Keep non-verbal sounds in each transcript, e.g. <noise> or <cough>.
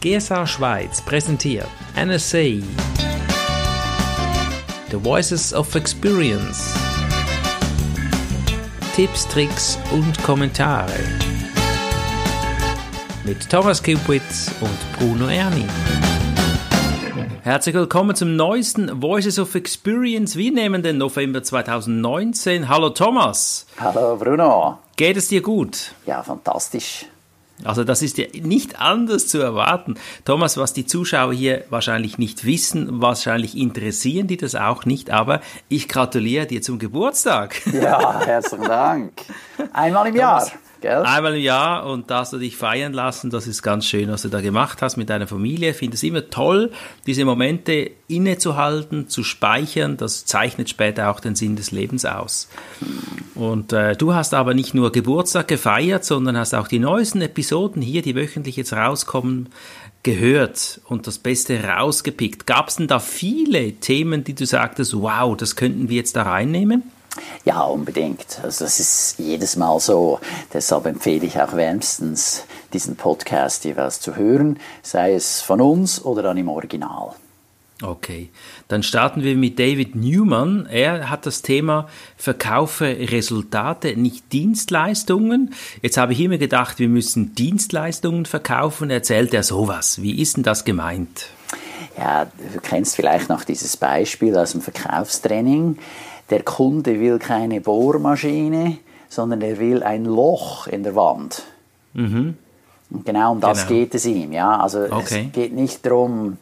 GSA Schweiz präsentiert NSA The Voices of Experience Tipps, Tricks und Kommentare mit Thomas Kupitz und Bruno Erni. Herzlich willkommen zum neuesten Voices of Experience. Wir nehmen den November 2019. Hallo Thomas. Hallo Bruno. Geht es dir gut? Ja, fantastisch. Also das ist ja nicht anders zu erwarten. Thomas, was die Zuschauer hier wahrscheinlich nicht wissen, wahrscheinlich interessieren die das auch nicht, aber ich gratuliere dir zum Geburtstag. Ja, herzlichen Dank. Einmal im Jahr. Gell? Einmal im Jahr und darfst du dich feiern lassen. Das ist ganz schön, was du da gemacht hast mit deiner Familie. Ich finde es immer toll, diese Momente innezuhalten, zu speichern. Das zeichnet später auch den Sinn des Lebens aus. Und äh, du hast aber nicht nur Geburtstag gefeiert, sondern hast auch die neuesten Episoden hier, die wöchentlich jetzt rauskommen, gehört und das Beste rausgepickt. Gab es denn da viele Themen, die du sagtest, wow, das könnten wir jetzt da reinnehmen? Ja, unbedingt. Also das ist jedes Mal so. Deshalb empfehle ich auch wärmstens, diesen Podcast jeweils zu hören, sei es von uns oder dann im Original. Okay, dann starten wir mit David Newman. Er hat das Thema Verkaufe Resultate, nicht Dienstleistungen. Jetzt habe ich immer gedacht, wir müssen Dienstleistungen verkaufen. Erzählt er sowas? Wie ist denn das gemeint? Ja, du kennst vielleicht noch dieses Beispiel aus dem Verkaufstraining der Kunde will keine Bohrmaschine, sondern er will ein Loch in der Wand. Mhm. Und genau um das genau. geht es ihm. Ja? Also okay. es geht nicht darum,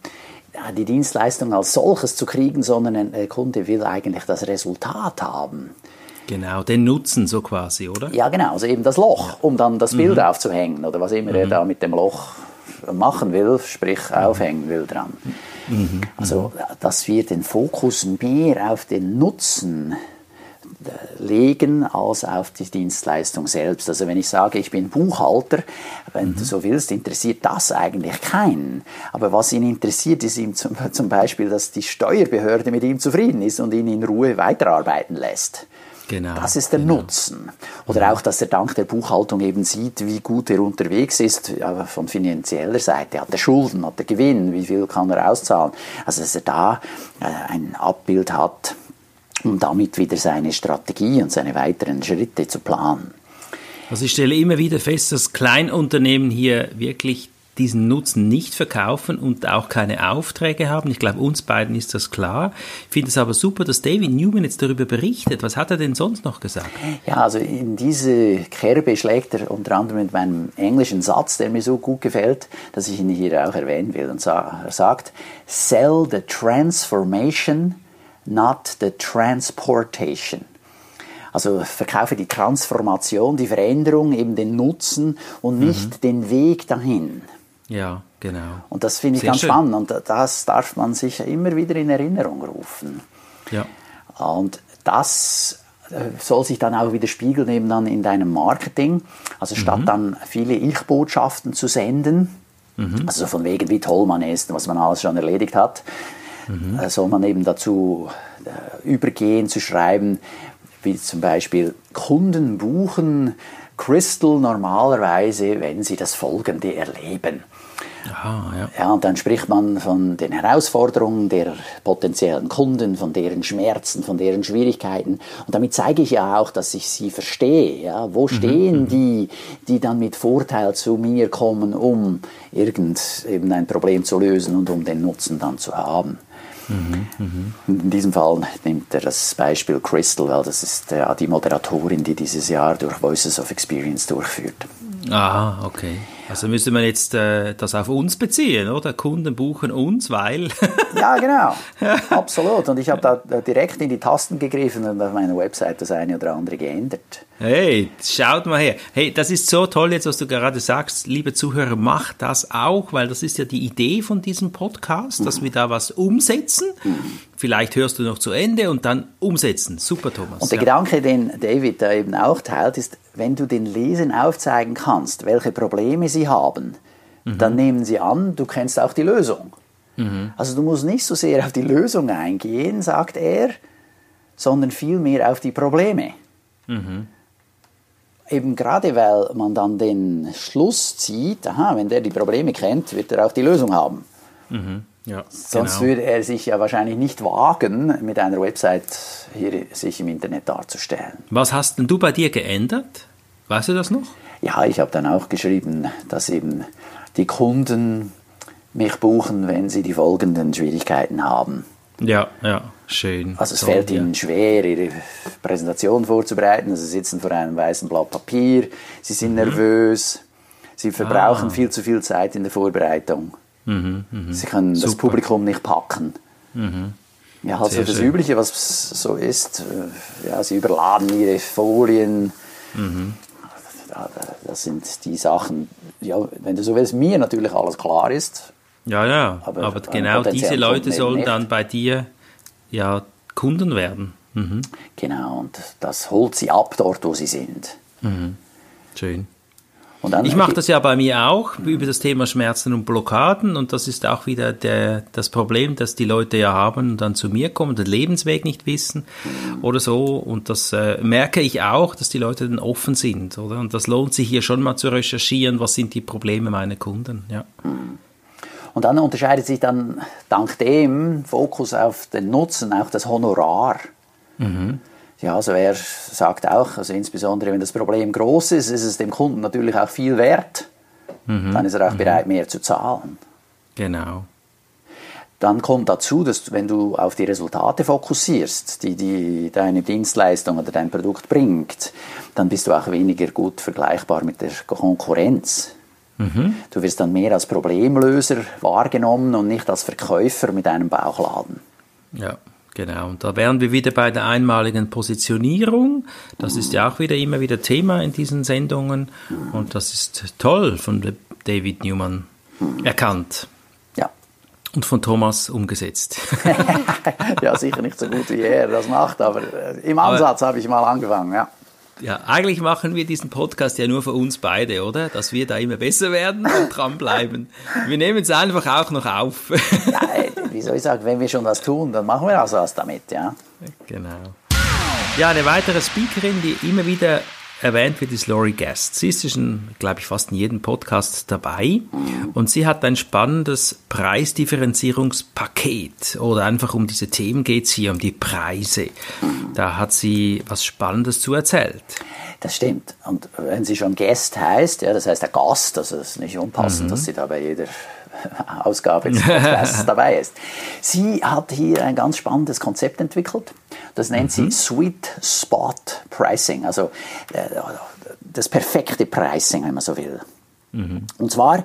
die Dienstleistung als solches zu kriegen, sondern der Kunde will eigentlich das Resultat haben. Genau, den Nutzen so quasi, oder? Ja, genau, also eben das Loch, um dann das Bild mhm. aufzuhängen oder was immer mhm. er da mit dem Loch machen will, sprich aufhängen will dran. Mhm. Also, dass wir den Fokus mehr auf den Nutzen äh, legen als auf die Dienstleistung selbst. Also wenn ich sage, ich bin Buchhalter, wenn mhm. du so willst, interessiert das eigentlich keinen. Aber was ihn interessiert, ist ihm zum, <laughs> zum Beispiel, dass die Steuerbehörde mit ihm zufrieden ist und ihn in Ruhe weiterarbeiten lässt. Genau, das ist der genau. Nutzen. Oder auch, dass er dank der Buchhaltung eben sieht, wie gut er unterwegs ist, ja, von finanzieller Seite. Hat er Schulden, hat er Gewinn, wie viel kann er auszahlen? Also, dass er da äh, ein Abbild hat, um damit wieder seine Strategie und seine weiteren Schritte zu planen. Also ich stelle immer wieder fest, dass Kleinunternehmen hier wirklich diesen Nutzen nicht verkaufen und auch keine Aufträge haben. Ich glaube, uns beiden ist das klar. Ich finde es aber super, dass David Newman jetzt darüber berichtet. Was hat er denn sonst noch gesagt? Ja, also in diese Kerbe schlägt er unter anderem mit meinem englischen Satz, der mir so gut gefällt, dass ich ihn hier auch erwähnen will. Und er sagt, sell the transformation, not the transportation. Also verkaufe die Transformation, die Veränderung, eben den Nutzen und nicht mhm. den Weg dahin. Ja, genau. Und das finde ich Sehr ganz schön. spannend und das darf man sich immer wieder in Erinnerung rufen. Ja. Und das äh, soll sich dann auch wieder spiegeln eben dann in deinem Marketing. Also statt mhm. dann viele Ich-Botschaften zu senden, mhm. also von wegen wie toll man ist, was man alles schon erledigt hat, mhm. Äh, soll man eben dazu äh, übergehen zu schreiben, wie zum Beispiel Kunden buchen Crystal normalerweise, wenn sie das Folgende erleben. Aha, ja. ja, und dann spricht man von den Herausforderungen der potenziellen Kunden, von deren Schmerzen, von deren Schwierigkeiten. Und damit zeige ich ja auch, dass ich sie verstehe. Ja, wo mhm, stehen mhm. die, die dann mit Vorteil zu mir kommen, um irgendein Problem zu lösen und um den Nutzen dann zu haben? Mhm, mhm. In diesem Fall nimmt er das Beispiel Crystal, weil das ist ja die Moderatorin, die dieses Jahr durch Voices of Experience durchführt. Aha, okay. Also müsste man jetzt äh, das auf uns beziehen, oder? Kunden buchen uns, weil. <laughs> ja, genau. Absolut. Und ich habe da direkt in die Tasten gegriffen und auf meiner Website das eine oder andere geändert. Hey, schaut mal her. Hey, das ist so toll jetzt, was du gerade sagst. Liebe Zuhörer, macht das auch, weil das ist ja die Idee von diesem Podcast, dass wir da was umsetzen. Vielleicht hörst du noch zu Ende und dann umsetzen. Super, Thomas. Und der ja. Gedanke, den David da eben auch teilt, ist, wenn du den Lesen aufzeigen kannst, welche Probleme sie haben, mhm. dann nehmen sie an, du kennst auch die Lösung. Mhm. Also du musst nicht so sehr auf die Lösung eingehen, sagt er, sondern vielmehr auf die Probleme. Mhm eben gerade weil man dann den Schluss zieht, aha, wenn der die Probleme kennt, wird er auch die Lösung haben. Mhm. Ja, Sonst genau. würde er sich ja wahrscheinlich nicht wagen, mit einer Website hier sich im Internet darzustellen. Was hast denn du bei dir geändert? Weißt du das noch? Ja, ich habe dann auch geschrieben, dass eben die Kunden mich buchen, wenn sie die folgenden Schwierigkeiten haben. Ja, ja, schön. Also es Toll, fällt ihnen schwer, ihre Präsentation vorzubereiten. Also sie sitzen vor einem weißen Blatt Papier, sie sind nervös, sie verbrauchen Mhm. Ah. viel zu viel Zeit in der Vorbereitung. Mhm, mhm. Sie können das Super. Publikum nicht packen. Ja, also Sehr das schön. Übliche, was so ist, äh, ja, sie überladen ihre Folien. Mhm. Das sind die Sachen, ja, wenn du so willst, mir natürlich alles klar ist. Ja, ja, Aber aber, genau diese Leute sollen nicht. dann bei dir ja Kunden werden. Mhm. Genau, und das holt sie ab dort, wo sie sind. Schön. Und dann Ich mache das ja bei mir auch über das Thema Schmerzen und Blockaden und das ist auch wieder der, das Problem, dass die Leute ja haben und dann zu mir kommen, den Lebensweg nicht wissen oder so und das äh, merke ich auch, dass die Leute dann offen sind, oder? Und das lohnt sich hier schon mal zu recherchieren, was sind die Probleme meiner Kunden, ja. Und dann unterscheidet sich dann dank dem Fokus auf den Nutzen auch das Honorar. Ja, also er sagt auch, also insbesondere wenn das Problem groß ist, ist es dem Kunden natürlich auch viel wert. Dann ist er auch bereit, mehr zu zahlen. Genau. Dann kommt dazu, dass wenn du auf die Resultate fokussierst, die, die deine Dienstleistung oder dein Produkt bringt, dann bist du auch weniger gut vergleichbar mit der Konkurrenz. Du wirst dann mehr als Problemlöser wahrgenommen und nicht als Verkäufer mit einem Bauchladen. Ja, genau. Und da wären wir wieder bei der einmaligen Positionierung. Das ist ja auch wieder immer wieder Thema in diesen Sendungen. Und das ist toll von David Newman erkannt Ja. und von Thomas umgesetzt. <laughs> ja, sicher nicht so gut wie er das macht, aber äh, im Ansatz habe ich mal angefangen, ja. Ja, eigentlich machen wir diesen Podcast ja nur für uns beide, oder? Dass wir da immer besser werden und dranbleiben. Wir nehmen es einfach auch noch auf. <laughs> Nein, wie soll ich sagen, wenn wir schon was tun, dann machen wir also was damit, ja. Genau. Ja, eine weitere Speakerin, die immer wieder erwähnt wird, ist Laurie Guest. Sie ist schon, glaube ich, fast in jedem Podcast dabei. Und sie hat ein spannendes Preisdifferenzierungspaket. Oder einfach um diese Themen geht es hier, um die Preise. Da hat sie was Spannendes zu erzählt. Das stimmt. Und wenn sie schon Guest heißt, ja, das heißt der Gast, also es ist nicht unpassend, dass sie da bei jeder <laughs> Ausgabe des Podcasts dabei ist. Sie hat hier ein ganz spannendes Konzept entwickelt. Das nennt sie Sweet Spot Pricing, also äh, das perfekte Pricing, wenn man so will. Und zwar,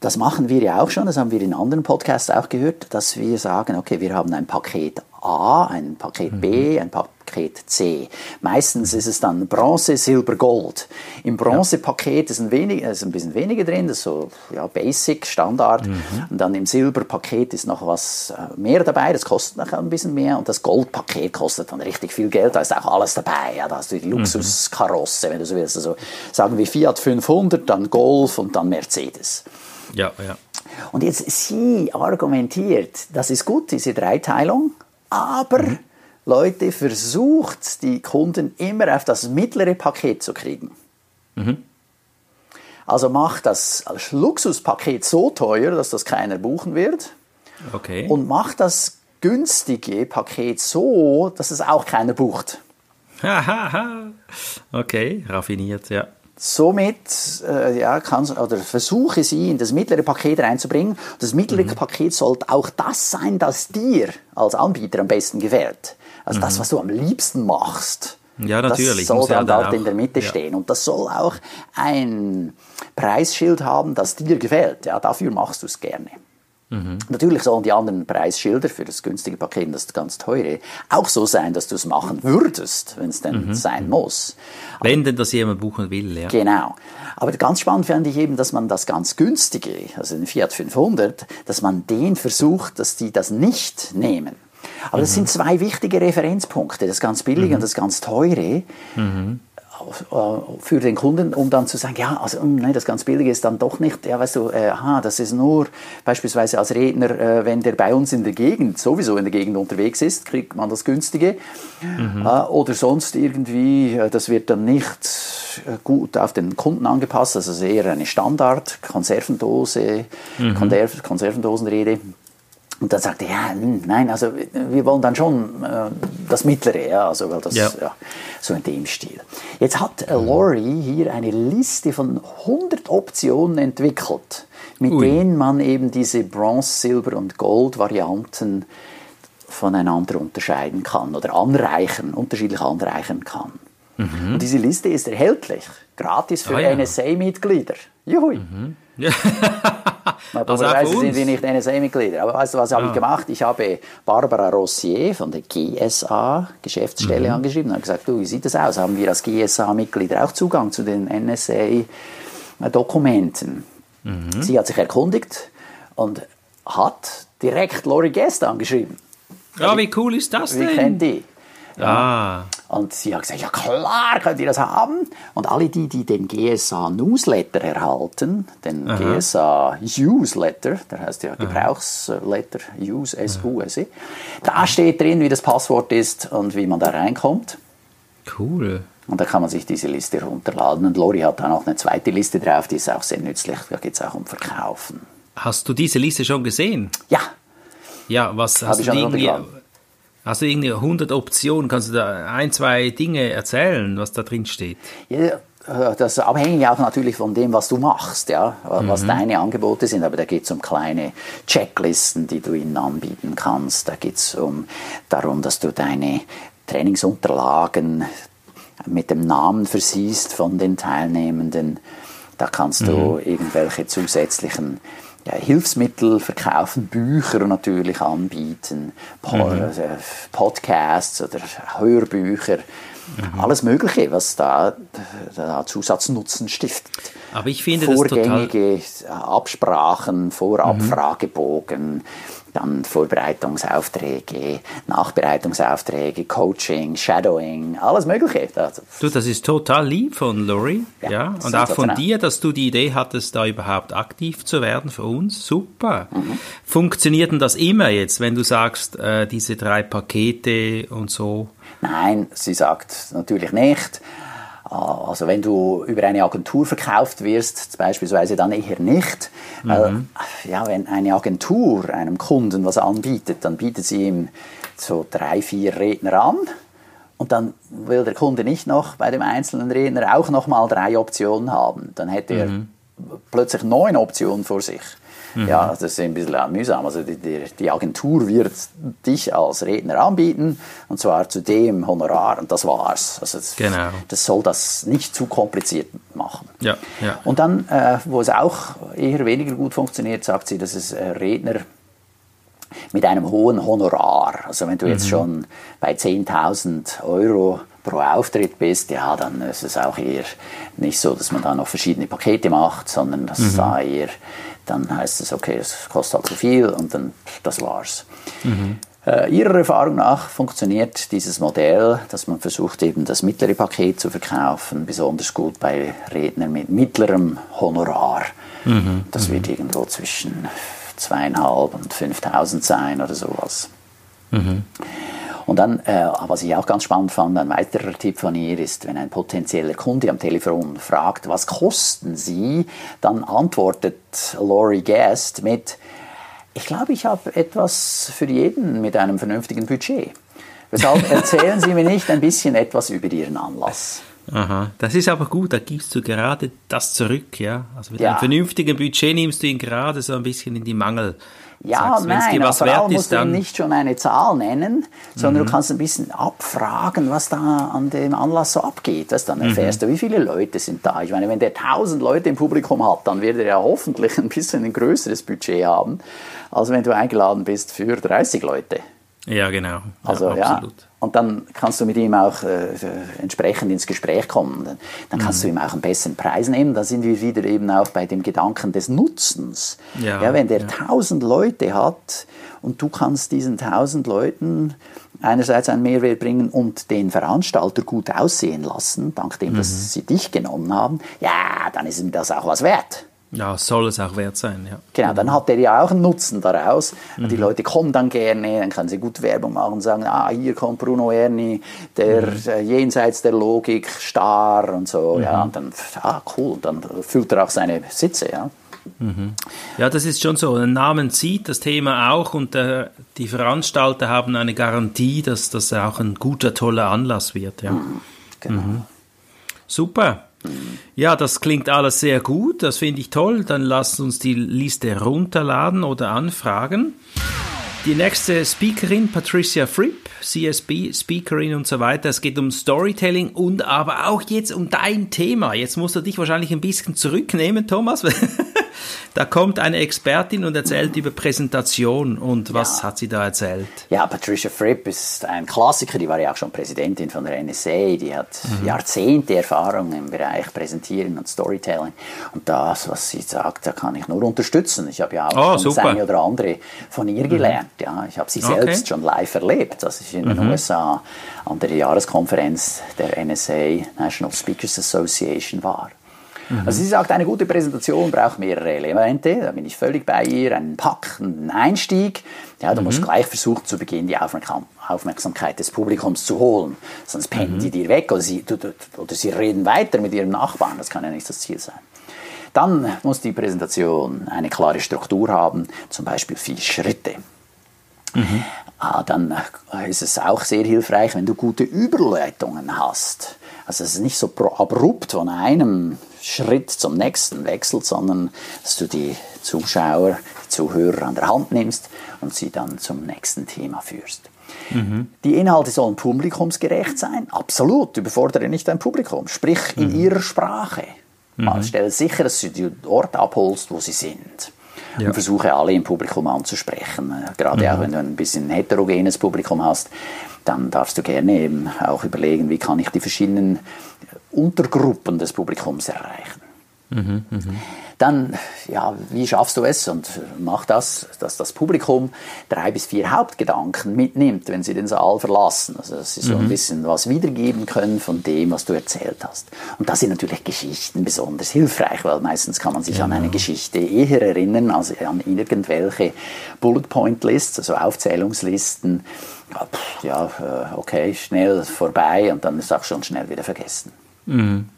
das machen wir ja auch schon, das haben wir in anderen Podcasts auch gehört, dass wir sagen, okay, wir haben ein Paket A, ein Paket B, ein Paket C. Meistens ist es dann Bronze, Silber, Gold. Im Bronzepaket ist ein, wenig, ist ein bisschen weniger drin, das ist so ja, Basic, Standard. Und dann im Silberpaket ist noch was äh, mehr dabei, das kostet noch ein bisschen mehr. Und das Goldpaket kostet dann richtig viel Geld, da ist auch alles dabei. Ja, da hast du die Luxuskarosse, wenn du so willst. Also sagen wir Fiat 500, dann Golf und dann Mercedes. Ja, ja. Und jetzt sie argumentiert, das ist gut, diese Dreiteilung, aber Leute, versucht die Kunden immer auf das mittlere Paket zu kriegen. Also macht das Luxuspaket so teuer, dass das keiner buchen wird Okay. und macht das günstige Paket so, dass es auch keiner bucht. okay, raffiniert, ja. Somit äh, ja, kann, oder versuche sie in das mittlere Paket reinzubringen. Das mittlere Paket sollte auch das sein, das dir als Anbieter am besten gefällt. Also das, was du am liebsten machst. Ja, natürlich. Das soll dann dann dort in der Mitte ja. stehen. Und das soll auch ein Preisschild haben, das dir gefällt. Ja, dafür machst du es gerne. Mhm. Natürlich sollen die anderen Preisschilder für das günstige Paket und das ganz teure auch so sein, dass du es machen würdest, wenn es denn Mhm. sein muss. Wenn denn das jemand buchen will, ja. Genau. Aber ganz spannend fand ich eben, dass man das ganz günstige, also den Fiat 500, dass man den versucht, dass die das nicht nehmen. Aber das sind zwei wichtige Referenzpunkte, das ganz billige und das ganz teure. äh, Für den Kunden, um dann zu sagen, ja, also mm, nein, das ganz billige ist dann doch nicht, ja, weißt du, äh, aha, das ist nur beispielsweise als Redner, äh, wenn der bei uns in der Gegend, sowieso in der Gegend unterwegs ist, kriegt man das günstige. Äh, oder sonst irgendwie, äh, das wird dann nicht gut auf den Kunden angepasst, also eher eine Standard-Konservendose, mhm. Konservendosenrede. Und dann sagte er, ja, hm, nein, also wir wollen dann schon äh, das Mittlere, ja, also das, ja. ja. so in dem Stil. Jetzt hat äh, Laurie hier eine Liste von 100 Optionen entwickelt, mit Ui. denen man eben diese Bronze, Silber und Gold Varianten voneinander unterscheiden kann oder anreichen, unterschiedlich anreichen kann. Mhm. Und diese Liste ist erhältlich, gratis für ah, ja. NSA-Mitglieder. Juhui. Mhm. Normalerweise sind sie nicht NSA-Mitglieder. Aber weißt du, was habe ich gemacht? Ich habe Barbara Rossier von der GSA Geschäftsstelle mhm. angeschrieben und gesagt, du, wie sieht das aus? Haben wir als GSA-Mitglieder auch Zugang zu den NSA-Dokumenten? Mhm. Sie hat sich erkundigt und hat direkt Lori Guest angeschrieben. Ja, wie cool ist das denn? Ich kenne die. Ja. Ah. Und sie hat gesagt, ja klar, könnt ihr das haben. Und alle die, die den GSA Newsletter erhalten, den Aha. GSA Newsletter, der heißt ja Gebrauchsletter, Use, S-U-S-E, da steht drin, wie das Passwort ist und wie man da reinkommt. Cool. Und da kann man sich diese Liste runterladen. Und Lori hat da noch eine zweite Liste drauf, die ist auch sehr nützlich. Da geht es auch um Verkaufen. Hast du diese Liste schon gesehen? Ja. Ja, was hast du irgendwie... Hast du irgendwie 100 Optionen? Kannst du da ein, zwei Dinge erzählen, was da drin steht? Ja, das ist abhängig auch natürlich von dem, was du machst, ja, was mhm. deine Angebote sind. Aber da geht es um kleine Checklisten, die du ihnen anbieten kannst. Da geht es um darum, dass du deine Trainingsunterlagen mit dem Namen versiehst von den Teilnehmenden. Da kannst du mhm. irgendwelche zusätzlichen ja, Hilfsmittel verkaufen, Bücher natürlich anbieten, mhm. Äh, Podcasts oder Hörbücher, mhm. alles Mögliche, was da, da Zusatznutzen stiftet. Aber ich finde Vorgängige das total Absprachen, Vorabfragebogen. Mhm dann Vorbereitungsaufträge, Nachbereitungsaufträge, Coaching, Shadowing, alles Mögliche. Du, das ist total lieb von Lori, ja, ja. und auch von dir, dass du die Idee hattest, da überhaupt aktiv zu werden für uns. Super. Mhm. Funktioniert denn das immer jetzt, wenn du sagst, äh, diese drei Pakete und so? Nein, sie sagt natürlich nicht. Ah, also wenn du über eine Agentur verkauft wirst, beispielsweise dann eher nicht. Mhm. ja, wenn eine Agentur einem Kunden was anbietet, dann bietet sie ihm so drei, vier Redner an. Und dann will der Kunde nicht noch bei dem einzelnen Redner auch noch mal drei Optionen haben. Dann hätte er mhm. plötzlich neun Optionen vor sich. Mhm. Ja, das ist ein bisschen mühsam. Also die, die, die, Agentur wird dich als Redner anbieten und zwar zu dem Honorar und das war's. Also das, genau. das soll das nicht zu kompliziert machen. Ja, ja. Und dann, äh, wo es auch eher weniger gut funktioniert, sagt sie, dass es äh, Redner mit einem hohen Honorar. Also wenn du jetzt mhm. schon bei 10.000 Euro pro Auftritt bist, ja, dann ist es auch eher nicht so, dass man da noch verschiedene Pakete macht, sondern dass mhm. da eher dann heißt es, okay, es kostet halt zu viel und dann das war's. Mhm. Äh, ihrer Erfahrung nach funktioniert dieses Modell, dass man versucht, eben das mittlere Paket zu verkaufen, besonders gut bei Rednern mit mittlerem Honorar. Mhm. Das wird irgendwo zwischen zweieinhalb und 5000 sein oder sowas. Mhm. Und dann, äh, was ich auch ganz spannend fand, ein weiterer Tipp von ihr ist, wenn ein potenzieller Kunde am Telefon fragt, was kosten Sie, dann antwortet Laurie Guest mit, ich glaube, ich habe etwas für jeden mit einem vernünftigen Budget. Weshalb <laughs> erzählen Sie mir nicht ein bisschen etwas über Ihren Anlass? Aha, das ist aber gut, da gibst du gerade das zurück, ja. Also mit ja. einem vernünftigen Budget nimmst du ihn gerade so ein bisschen in die Mangel. Ja, Sagst, nein, was vor allem musst du nicht schon eine Zahl nennen, sondern mhm. du kannst ein bisschen abfragen, was da an dem Anlass so abgeht. Das dann erfährst mhm. du, wie viele Leute sind da. Ich meine, wenn der tausend Leute im Publikum hat, dann wird er ja hoffentlich ein bisschen ein größeres Budget haben, als wenn du eingeladen bist für 30 Leute. Ja, genau. Also ja, absolut. Ja, und dann kannst du mit ihm auch äh, entsprechend ins Gespräch kommen. Dann, dann kannst mhm. du ihm auch einen besseren Preis nehmen. Da sind wir wieder eben auch bei dem Gedanken des Nutzens. Ja, ja wenn der tausend ja. Leute hat und du kannst diesen tausend Leuten einerseits einen Mehrwert bringen und den Veranstalter gut aussehen lassen, dank dem, mhm. dass sie dich genommen haben, ja, dann ist ihm das auch was wert. Ja, soll es auch wert sein, ja. Genau, dann hat er ja auch einen Nutzen daraus. Mhm. Die Leute kommen dann gerne, dann können sie gut Werbung machen und sagen, ah, hier kommt Bruno Erni, der mhm. äh, jenseits der Logik, Star und so. Mhm. Ja, und dann, ah, cool, dann füllt er auch seine Sitze, ja. Mhm. Ja, das ist schon so. Ein Namen zieht das Thema auch und äh, die Veranstalter haben eine Garantie, dass das auch ein guter, toller Anlass wird. Ja. Mhm. Genau. Mhm. Super. Ja, das klingt alles sehr gut, das finde ich toll. Dann lasst uns die Liste runterladen oder anfragen. Die nächste Speakerin, Patricia Fripp, CSB-Speakerin und so weiter. Es geht um Storytelling und aber auch jetzt um dein Thema. Jetzt musst du dich wahrscheinlich ein bisschen zurücknehmen, Thomas. <laughs> Da kommt eine Expertin und erzählt über Präsentation. Und was ja. hat sie da erzählt? Ja, Patricia Fripp ist ein Klassiker. Die war ja auch schon Präsidentin von der NSA. Die hat mhm. Jahrzehnte Erfahrung im Bereich Präsentieren und Storytelling. Und das, was sie sagt, da kann ich nur unterstützen. Ich habe ja auch oh, schon das eine oder andere von ihr mhm. gelernt. Ja, ich habe sie okay. selbst schon live erlebt, als ich in den mhm. USA an der Jahreskonferenz der NSA, National Speakers Association, war. Mhm. Also sie sagt, eine gute Präsentation braucht mehrere Elemente. Da bin ich völlig bei ihr. Einen Pack, einen Einstieg. Ja, du mhm. musst gleich versuchen, zu Beginn die Aufmerksamkeit des Publikums zu holen. Sonst pennen mhm. die dir weg oder sie, oder sie reden weiter mit ihrem Nachbarn. Das kann ja nicht das Ziel sein. Dann muss die Präsentation eine klare Struktur haben, zum Beispiel vier Schritte. Mhm. Ah, dann ist es auch sehr hilfreich, wenn du gute Überleitungen hast. Also es ist nicht so abrupt von einem Schritt zum nächsten wechselt, sondern dass du die Zuschauer, die Zuhörer an der Hand nimmst und sie dann zum nächsten Thema führst. Mhm. Die Inhalte sollen publikumsgerecht sein. Absolut, überfordere nicht dein Publikum. Sprich in mhm. ihrer Sprache. Mhm. Stelle sicher, dass du die Ort abholst, wo sie sind. Ja. Und versuche alle im Publikum anzusprechen. Gerade mhm. auch wenn du ein bisschen heterogenes Publikum hast, dann darfst du gerne eben auch überlegen, wie kann ich die verschiedenen Untergruppen des Publikums erreichen. Mhm, mh. Dann, ja, wie schaffst du es? Und mach das, dass das Publikum drei bis vier Hauptgedanken mitnimmt, wenn sie den Saal verlassen. Also, dass sie so mhm. ein bisschen was wiedergeben können von dem, was du erzählt hast. Und da sind natürlich Geschichten besonders hilfreich, weil meistens kann man sich genau. an eine Geschichte eher erinnern als an irgendwelche Bullet Point Lists, also Aufzählungslisten. Ja, äh, okay, schnell vorbei und dann ist auch schon schnell wieder vergessen. Mhm.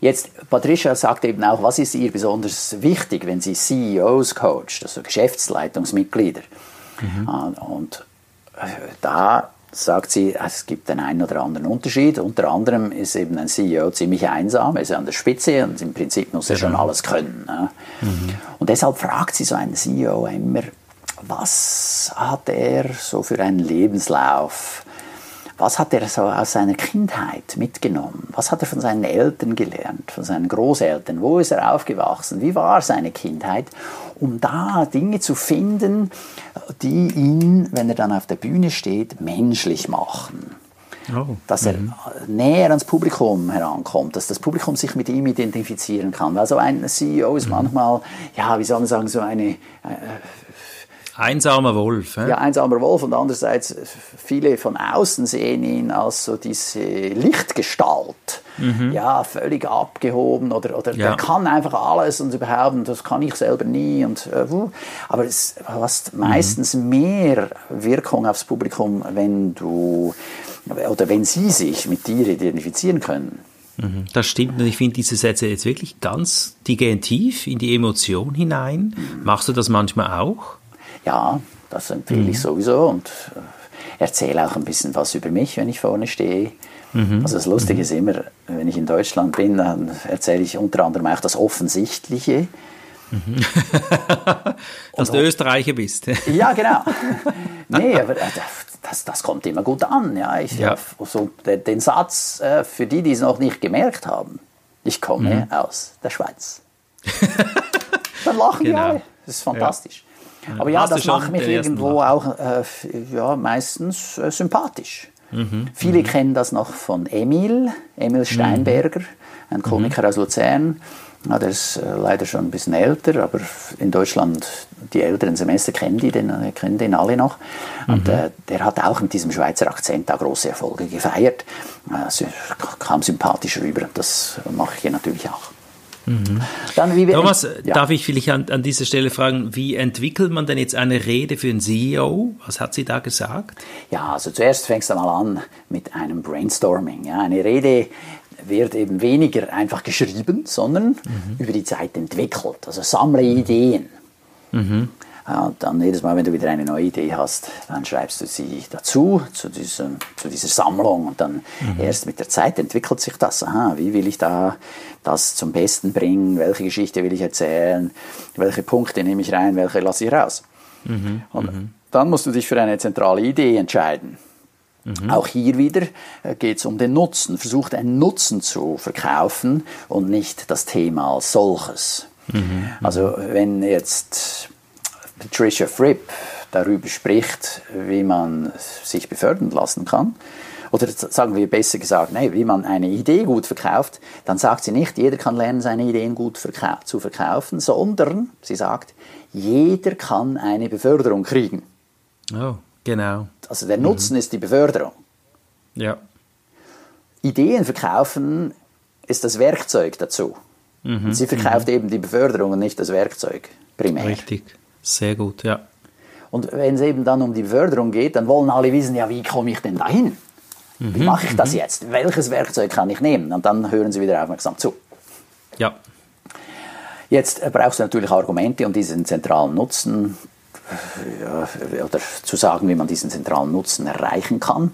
Jetzt, Patricia sagt eben auch, was ist ihr besonders wichtig, wenn sie CEOs coacht, also Geschäftsleitungsmitglieder. Mhm. Ah, und äh, da sagt sie, es gibt den einen oder anderen Unterschied. Unter anderem ist eben ein CEO ziemlich einsam, er ist an der Spitze und im Prinzip muss er schon genau. alles können. Mhm. Und deshalb fragt sie so einen CEO immer, was hat er so für einen Lebenslauf? Was hat er so aus seiner Kindheit mitgenommen? Was hat er von seinen Eltern gelernt, von seinen Großeltern? Wo ist er aufgewachsen? Wie war seine Kindheit? Um da Dinge zu finden, die ihn, wenn er dann auf der Bühne steht, menschlich machen. Oh. Dass er mhm. näher ans Publikum herankommt, dass das Publikum sich mit ihm identifizieren kann. Weil so ein CEO ist mhm. manchmal, ja, wie soll man sagen, so eine, äh, Einsamer Wolf. He? Ja, einsamer Wolf und andererseits viele von außen sehen ihn als so diese Lichtgestalt. Mhm. Ja, völlig abgehoben oder, oder ja. der kann einfach alles und überhaupt, das kann ich selber nie. Und, äh, aber es hast meistens mhm. mehr Wirkung aufs Publikum, wenn du oder wenn sie sich mit dir identifizieren können. Mhm. Das stimmt und ich finde diese Sätze jetzt wirklich ganz, die gehen tief in die Emotion hinein. Mhm. Machst du das manchmal auch? Ja, das empfehle mhm. ich sowieso und äh, erzähle auch ein bisschen was über mich, wenn ich vorne stehe. Mhm. Also das Lustige mhm. ist immer, wenn ich in Deutschland bin, dann erzähle ich unter anderem auch das Offensichtliche. Mhm. <laughs> Dass du Österreicher bist. ja, genau. <laughs> Nee, aber äh, das, das kommt immer gut an. Ja. Ich, ja. So den Satz, äh, für die, die es noch nicht gemerkt haben, ich komme mhm. aus der Schweiz. <laughs> Dann lachen genau. die alle. Das ist fantastisch. Aber ja, das macht mich irgendwo auch äh, ja, meistens äh, sympathisch. Mhm. Viele mhm. kennen das noch von Emil, Emil Steinberger, ein Komiker mhm. aus Luzern. Ja, der ist äh, leider schon ein bisschen älter, aber in Deutschland, die älteren Semester kennen, die den, äh, kennen den alle noch. Und mhm. äh, der hat auch mit diesem Schweizer Akzent auch große Erfolge gefeiert. Also, kam sympathisch rüber. Das mache ich hier natürlich auch. Mhm. Dann, wie Thomas, ja. darf ich vielleicht an, an, dieser Stelle fragen, wie entwickelt man denn jetzt eine Rede für einen CEO? Was hat sie da gesagt? Ja, also zuerst fängst du mal an mit einem Brainstorming. Ja, eine Rede wird eben weniger einfach geschrieben, sondern mhm. über die Zeit entwickelt. Also sammle Ideen. Mhm. Und dann jedes Mal, wenn du wieder eine neue Idee hast, dann schreibst du sie dazu, zu, diesem, zu dieser Sammlung. Und dann mhm. erst mit der Zeit entwickelt sich das. Aha, wie will ich da das zum Besten bringen? Welche Geschichte will ich erzählen? Welche Punkte nehme ich rein? Welche lasse ich raus? Mhm. Und mhm. dann musst du dich für eine zentrale Idee entscheiden. Mhm. Auch hier wieder äh, geht es um den Nutzen. Versucht einen Nutzen zu verkaufen und nicht das Thema als solches. Mhm. Also wenn jetzt Patricia Fripp darüber spricht, wie man sich befördern lassen kann, oder sagen wir besser gesagt, nee, wie man eine Idee gut verkauft, dann sagt sie nicht, jeder kann lernen, seine Ideen gut verkau zu verkaufen, sondern sie sagt, jeder kann eine Beförderung kriegen. Oh, genau. Also der Nutzen mhm. ist die Beförderung. Ja. Ideen verkaufen ist das Werkzeug dazu. Mhm. Sie verkauft mhm. eben die Beförderung und nicht das Werkzeug primär. Richtig. Sehr gut, ja. Und wenn es eben dann um die Beförderung geht, dann wollen alle wissen, ja, wie komme ich denn dahin? Mhm, wie mache ich das mhm. jetzt? Welches Werkzeug kann ich nehmen? Und dann hören sie wieder aufmerksam zu. Ja. Jetzt brauchst du natürlich Argumente, um diesen zentralen Nutzen ja, oder zu sagen, wie man diesen zentralen Nutzen erreichen kann.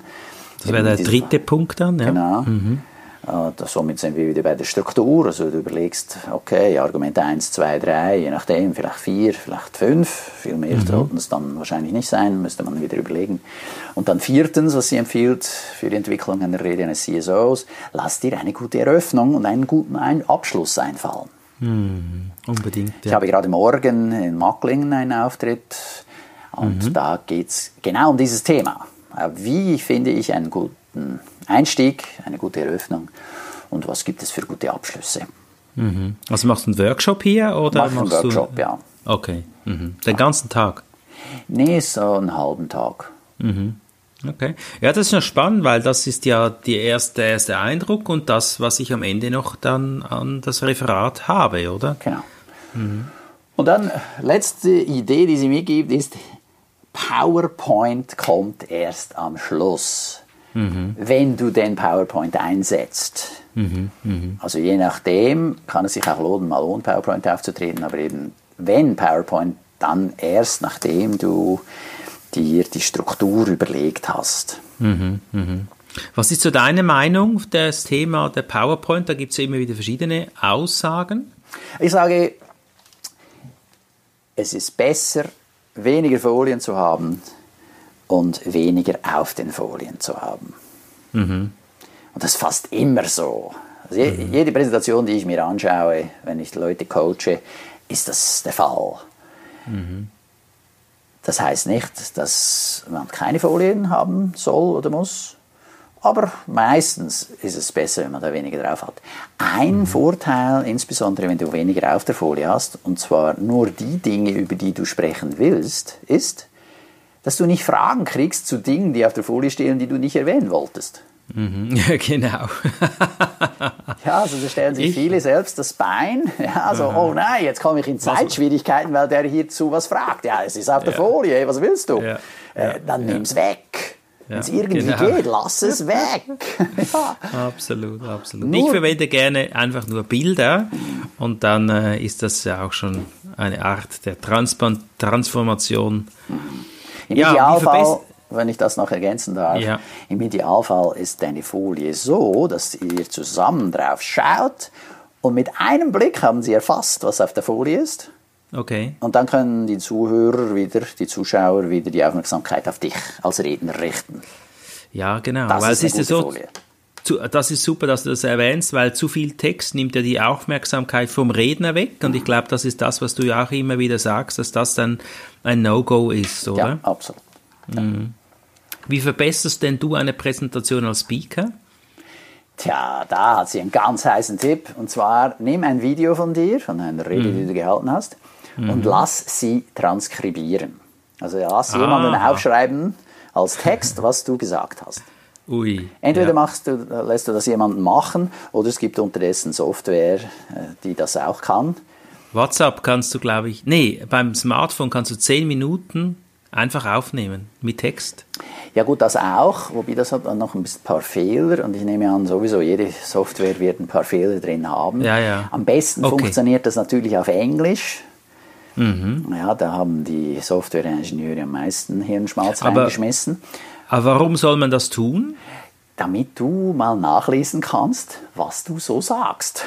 Das wäre der dritte Punkt dann, ja. Genau. Mhm. Äh, somit sind wir wieder bei der Struktur. Also du überlegst, okay, Argument 1, 2, 3, je nachdem, vielleicht 4, vielleicht 5. Viel mehr mhm. sollten es dann wahrscheinlich nicht sein, müsste man wieder überlegen. Und dann viertens, was sie empfiehlt für die Entwicklung einer Rede eines CSOs, lass dir eine gute Eröffnung und einen guten Abschluss einfallen. Mhm. Unbedingt. Ja. Ich habe gerade morgen in Macklingen einen Auftritt und mhm. da geht es genau um dieses Thema. Äh, wie finde ich einen guten Einstieg, eine gute Eröffnung und was gibt es für gute Abschlüsse. Mhm. Also machst du einen Workshop hier oder Mach machst einen Workshop, du... ja. Okay. Mhm. Den ganzen Tag? Nee, so einen halben Tag. Mhm. Okay. Ja, das ist ja spannend, weil das ist ja der erste, erste Eindruck und das, was ich am Ende noch dann an das Referat habe, oder? Genau. Mhm. Und dann letzte Idee, die sie mir gibt, ist PowerPoint kommt erst am Schluss mhm. wenn du den PowerPoint einsetzt. Mhm. Mhm. Also je nachdem kann es sich auch lohnen, mal ohne PowerPoint aufzutreten, aber eben wenn PowerPoint, dann erst nachdem du dir die Struktur überlegt hast. Mhm. Mhm. Was ist so deine Meinung das Thema der PowerPoint? Da gibt es ja immer wieder verschiedene Aussagen. Ich sage, es ist besser, weniger Folien zu haben, und weniger auf den Folien zu haben. Mhm. Und das ist fast immer so. Also je, mhm. Jede Präsentation, die ich mir anschaue, wenn ich Leute coache, ist das der Fall. Mhm. Das heißt nicht, dass man keine Folien haben soll oder muss, aber meistens ist es besser, wenn man da weniger drauf hat. Ein mhm. Vorteil, insbesondere wenn du weniger auf der Folie hast, und zwar nur die Dinge, über die du sprechen willst, ist, dass du nicht Fragen kriegst zu Dingen, die auf der Folie stehen, die du nicht erwähnen wolltest. Mhm, <laughs> ja, genau. <laughs> ja, also da stellen sich ich? viele selbst das Bein. Ja, also, Aha. oh nein, jetzt komme ich in Zeitschwierigkeiten, weil der hierzu was fragt. Ja, es ist auf der Folie, was willst du? Ja. Äh, dann ja. nimm's weg. Wenn es irgendwie genau. geht, lass es <laughs> weg. ja. Absolut, absolut. Nur, ich verwende gerne einfach nur Bilder und dann äh, ist das ja auch schon eine Art der Trans Transformation. Mhm im ja, Idealfall, wenn ich das noch ergänzen darf, ja. im Idealfall ist deine Folie so, dass ihr zusammen drauf schaut und mit einem Blick haben sie erfasst, was auf der Folie ist. Okay. Und dann können die Zuhörer wieder, die Zuschauer wieder die Aufmerksamkeit auf dich als Redner richten. Ja, genau. Das weil ist es ist ja so, Folie. Zu, das ist super, dass du das erwähnst, weil zu viel Text nimmt ja die Aufmerksamkeit vom Redner weg. Und ich glaube, das ist das, was du ja auch immer wieder sagst, dass das dann ein No-Go ist, oder? Ja, absolut. Ja. Mhm. Wie verbesserst denn du eine Präsentation als Speaker? Tja, da hat sie einen ganz heißen Tipp. Und zwar, nimm ein Video von dir, von einer Rede, mhm. die du gehalten hast, mhm. und lass sie transkribieren. Also lass ah. jemanden aufschreiben als Text, was du gesagt hast. Ui, Entweder ja. machst du, lässt du das jemanden machen oder es gibt unterdessen Software, äh, die das auch kann. WhatsApp kannst du, glaube ich, nee, beim Smartphone kannst du zehn Minuten einfach aufnehmen mit Text. Ja gut, das auch, wobei das hat dann noch ein paar Fehler und ich nehme an, sowieso jede Software wird ein paar Fehler drin haben. Ja, ja. Am besten okay. funktioniert das natürlich auf Englisch. Mhm. Ja, da haben die Software-Ingenieure am meisten Hirnschmalz aber, reingeschmissen. Aber warum soll man das tun? Damit du mal nachlesen kannst, was du so sagst.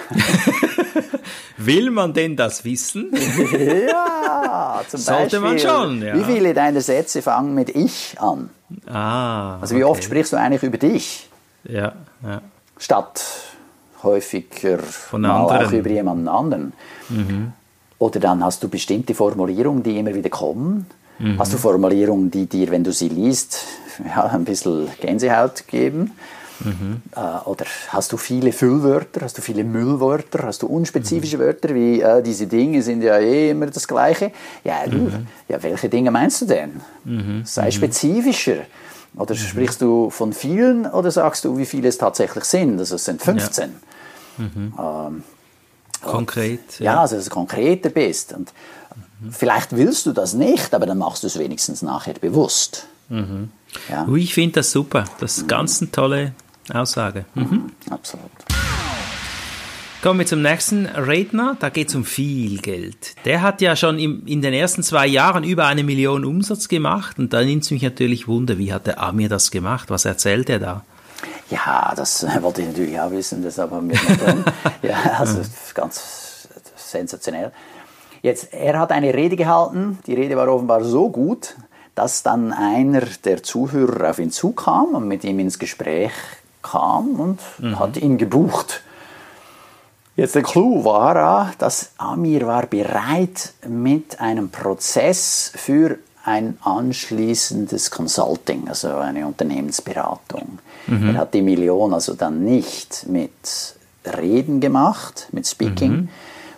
<laughs> Will man denn das wissen? <laughs> ja, zum Sollte Beispiel, man schon. Ja. Wie viele deiner Sätze fangen mit Ich an? Ah. Also wie okay. oft sprichst du eigentlich über dich? Ja, ja. Statt häufiger Von mal anderen. auch über jemanden anderen. Mhm. Oder dann hast du bestimmte Formulierungen, die immer wieder kommen. Mhm. Hast du Formulierungen, die dir, wenn du sie liest, ja, ein bisschen Gänsehaut geben? Mhm. Äh, oder hast du viele Füllwörter, hast du viele Müllwörter, hast du unspezifische mhm. Wörter wie äh, diese Dinge sind ja eh immer das Gleiche? Ja, du, mhm. ja welche Dinge meinst du denn? Mhm. Sei mhm. spezifischer. Oder mhm. sprichst du von vielen oder sagst du, wie viele es tatsächlich sind? Also es sind 15. Ja. Ähm, Konkret. Ja, ja also dass du konkreter bist. Und vielleicht willst du das nicht, aber dann machst du es wenigstens nachher bewusst. Mhm. Ja. Ui, ich finde das super. Das ist ganz eine tolle Aussage. Mhm. Absolut. Kommen wir zum nächsten Redner. Da geht es um viel Geld. Der hat ja schon im, in den ersten zwei Jahren über eine Million Umsatz gemacht. Und da nimmt es mich natürlich Wunder, wie hat der Amir das gemacht? Was erzählt er da? Ja, das <laughs> wollte ich natürlich auch wissen, wir nicht drin. <laughs> ja, also ganz sensationell. Jetzt, er hat eine Rede gehalten. Die Rede war offenbar so gut, dass dann einer der Zuhörer auf ihn zukam und mit ihm ins Gespräch kam und mhm. hat ihn gebucht. Jetzt der Clou war, dass Amir war bereit mit einem Prozess für ein anschließendes Consulting, also eine Unternehmensberatung. Mhm. Er hat die Million also dann nicht mit Reden gemacht, mit Speaking, mhm. mhm.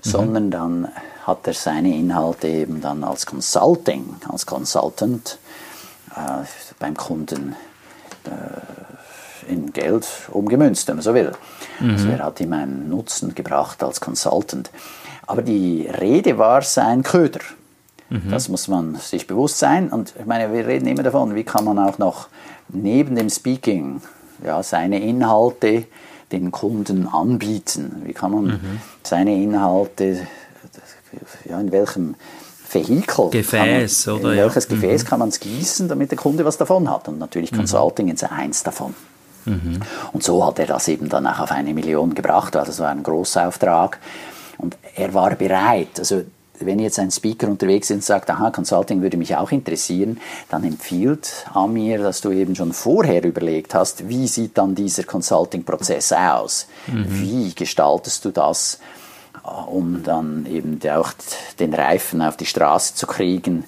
sondern dann hat er seine Inhalte eben dann als Consulting, als Consultant äh, beim Kunden äh, in Geld umgemünzt, wenn man so will. Mhm. Also er hat ihm einen Nutzen gebracht als Consultant. Aber die Rede war sein Köder. Mhm. Das muss man sich bewusst sein. Und ich meine, wir reden immer davon, wie kann man auch noch neben dem Speaking ja, seine Inhalte den Kunden anbieten? Wie kann man mhm. seine Inhalte, ja, in welchem Vehikel, Gefäß, man, oder? In welches ja. Gefäß mhm. kann man es gießen, damit der Kunde was davon hat? Und natürlich mhm. Consulting ist eins davon. Mhm. Und so hat er das eben dann auch auf eine Million gebracht, weil das war ein Großauftrag. Und er war bereit, also wenn jetzt ein Speaker unterwegs ist und sagt, aha, Consulting würde mich auch interessieren, dann empfiehlt Amir, dass du eben schon vorher überlegt hast, wie sieht dann dieser Consulting-Prozess aus? Mhm. Wie gestaltest du das, um dann eben auch den Reifen auf die Straße zu kriegen?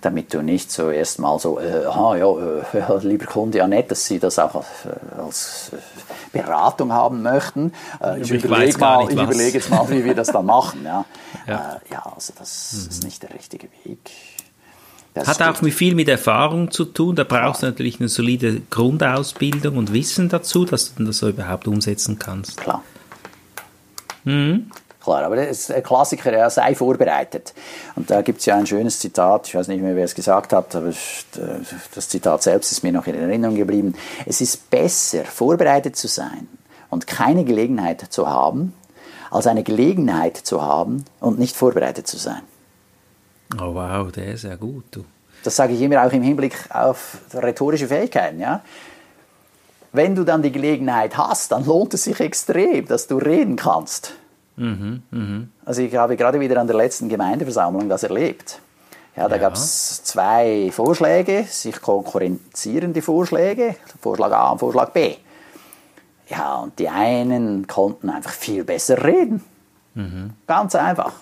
damit du nicht so erstmal so, äh, aha, ja, äh, <laughs> lieber Kunde, ja nett, dass Sie das auch als, äh, als äh, Beratung haben möchten. Äh, ich, ich überlege mal, ich überlege jetzt mal, wie wir das dann <laughs> machen. Ja, ja. Äh, ja also das mhm. ist nicht der richtige Weg. Das Hat auch viel mit Erfahrung zu tun. Da brauchst du natürlich eine solide Grundausbildung und Wissen dazu, dass du das so überhaupt umsetzen kannst. Klar. Mhm klar. Aber das ein Klassiker, ja, sei vorbereitet. Und da gibt es ja ein schönes Zitat, ich weiß nicht mehr, wer es gesagt hat, aber das Zitat selbst ist mir noch in Erinnerung geblieben. Es ist besser, vorbereitet zu sein und keine Gelegenheit zu haben, als eine Gelegenheit zu haben und nicht vorbereitet zu sein. Oh wow, der ist ja gut. Du. Das sage ich immer auch im Hinblick auf rhetorische Fähigkeiten. Ja? Wenn du dann die Gelegenheit hast, dann lohnt es sich extrem, dass du reden kannst. Mhm, mh. Also ich habe gerade wieder an der letzten Gemeindeversammlung das erlebt. Ja, da ja. gab es zwei Vorschläge, sich konkurrenzierende Vorschläge, Vorschlag A und Vorschlag B. Ja, und die einen konnten einfach viel besser reden. Mhm. Ganz einfach.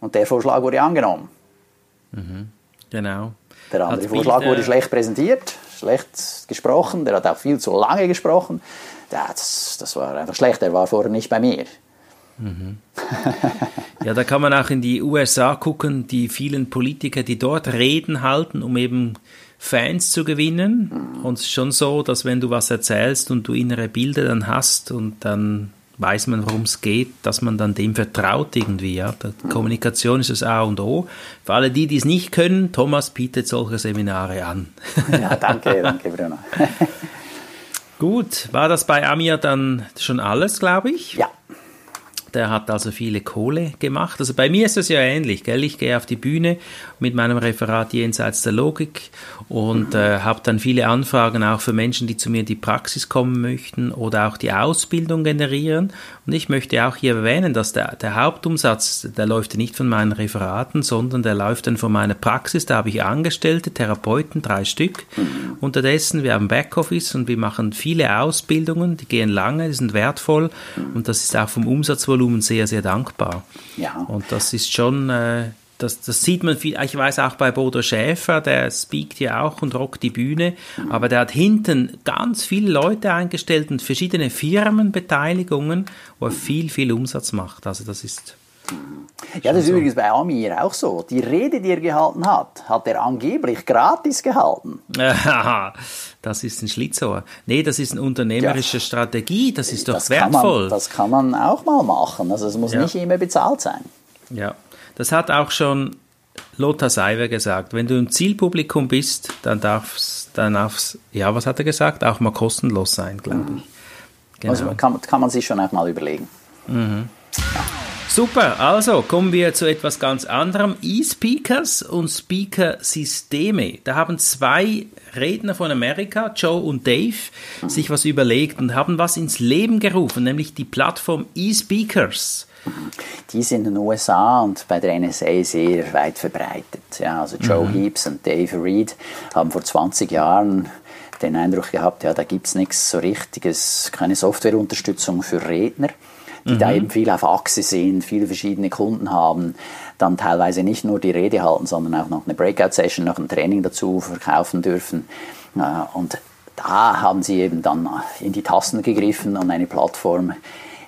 Und der Vorschlag wurde angenommen. Mhm. Genau. Der andere Als Vorschlag Bild, wurde schlecht präsentiert, schlecht gesprochen, der hat auch viel zu lange gesprochen. Das, das war einfach schlecht, der war vorher nicht bei mir. Mhm. <laughs> ja, da kann man auch in die USA gucken, die vielen Politiker, die dort Reden halten, um eben Fans zu gewinnen. Und es ist schon so, dass wenn du was erzählst und du innere Bilder dann hast und dann weiß man, worum es geht, dass man dann dem vertraut irgendwie. Ja? Die. Kommunikation ist das A und O. Für alle die, die es nicht können, Thomas bietet solche Seminare an. <laughs> ja, danke, danke Bruno. <laughs> Gut, war das bei Amir dann schon alles, glaube ich? Ja, der hat also viele Kohle gemacht. Also bei mir ist das ja ähnlich, gell? Ich gehe auf die Bühne mit meinem Referat jenseits der Logik und äh, habe dann viele Anfragen auch für Menschen, die zu mir in die Praxis kommen möchten oder auch die Ausbildung generieren. Und ich möchte auch hier erwähnen, dass der, der Hauptumsatz, der läuft nicht von meinen Referaten, sondern der läuft dann von meiner Praxis. Da habe ich Angestellte, Therapeuten, drei Stück. Unterdessen, wir haben Backoffice und wir machen viele Ausbildungen, die gehen lange, die sind wertvoll und das ist auch vom Umsatzvolumen sehr, sehr dankbar. Ja. Und das ist schon, äh, das, das sieht man viel, ich weiß auch bei Bodo Schäfer, der speakt ja auch und rockt die Bühne, mhm. aber der hat hinten ganz viele Leute eingestellt und verschiedene Firmenbeteiligungen, wo er viel, viel Umsatz macht. Also das ist ja, das ist so. übrigens bei Amir auch so. Die Rede, die er gehalten hat, hat er angeblich gratis gehalten. das ist ein Schlitzohr. Nee, das ist eine unternehmerische ja, Strategie, das ist doch das wertvoll. man, das kann man auch mal machen. Also es muss ja. nicht immer bezahlt sein. Ja, das hat auch schon Lothar Seiber gesagt. Wenn du ein Zielpublikum bist, dann darf's, dann darf's, ja, was hat er gesagt? Auch mal kostenlos sein, glaube mhm. ich. Genau. Also kann, kann man sich schon auch mal überlegen. Mhm. Ja. Super, also kommen wir zu etwas ganz anderem. E-Speakers und Speaker-Systeme. Da haben zwei Redner von Amerika, Joe und Dave, sich was überlegt und haben was ins Leben gerufen, nämlich die Plattform E-Speakers. Die sind in den USA und bei der NSA sehr weit verbreitet. Ja, also Joe mhm. Heaps und Dave Reed haben vor 20 Jahren den Eindruck gehabt, ja, da gibt es nichts so richtiges, keine Softwareunterstützung für Redner die mhm. da eben viel auf Achse sind, viele verschiedene Kunden haben, dann teilweise nicht nur die Rede halten, sondern auch noch eine Breakout-Session, noch ein Training dazu verkaufen dürfen. Und da haben sie eben dann in die Tasten gegriffen und eine Plattform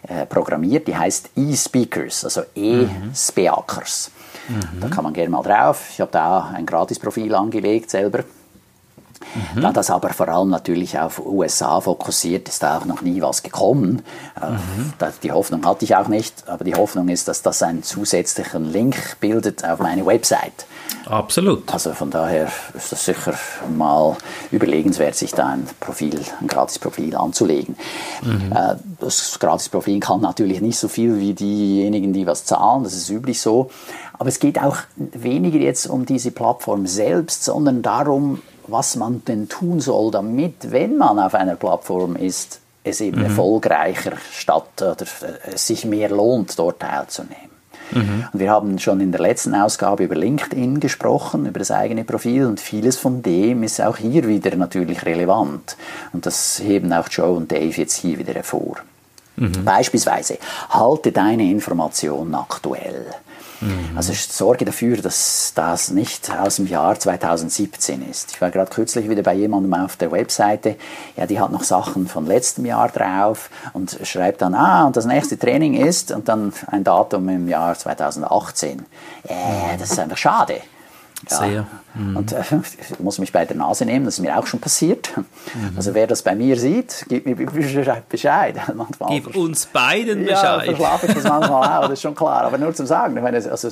äh, programmiert, die heißt eSpeakers, also E-Speakers. Mhm. Da kann man gerne mal drauf. Ich habe da ein Gratis-Profil angelegt selber. Mhm. Da das aber vor allem natürlich auf USA fokussiert, ist da auch noch nie was gekommen. Äh, mhm. Die Hoffnung hatte ich auch nicht, aber die Hoffnung ist, dass das einen zusätzlichen Link bildet auf meine Website. Absolut. Also von daher ist das sicher mal überlegenswert, sich da ein Profil, ein Gratis-Profil anzulegen. Mhm. Äh, das Gratis-Profil kann natürlich nicht so viel wie diejenigen, die was zahlen, das ist üblich so. Aber es geht auch weniger jetzt um diese Plattform selbst, sondern darum, was man denn tun soll, damit, wenn man auf einer Plattform ist, es eben mhm. erfolgreicher statt oder es äh, sich mehr lohnt, dort teilzunehmen. Mhm. Und wir haben schon in der letzten Ausgabe über LinkedIn gesprochen, über das eigene Profil und vieles von dem ist auch hier wieder natürlich relevant. Und das heben auch Joe und Dave jetzt hier wieder hervor. Mhm. Beispielsweise, halte deine Informationen aktuell. Mhm. Also sorge dafür, dass das nicht aus dem Jahr 2017 ist. Ich war gerade kürzlich wieder bei jemandem auf der Webseite, ja, die hat noch Sachen von letztem Jahr drauf und schreibt dann, ah, und das nächste Training ist und dann ein Datum im Jahr 2018. Äh, das ist einfach schade. Ja. Sehr. Mhm. Und äh, ich muss mich bei der Nase nehmen, das ist mir auch schon passiert. Mhm. Also wer das bei mir sieht, gibt mir <laughs> Bescheid. Manchmal Gib uns beiden Bescheid. Ja, verschlafe ich das <laughs> manchmal auch, das ist schon klar. Aber nur zum Sagen, ich meine, also,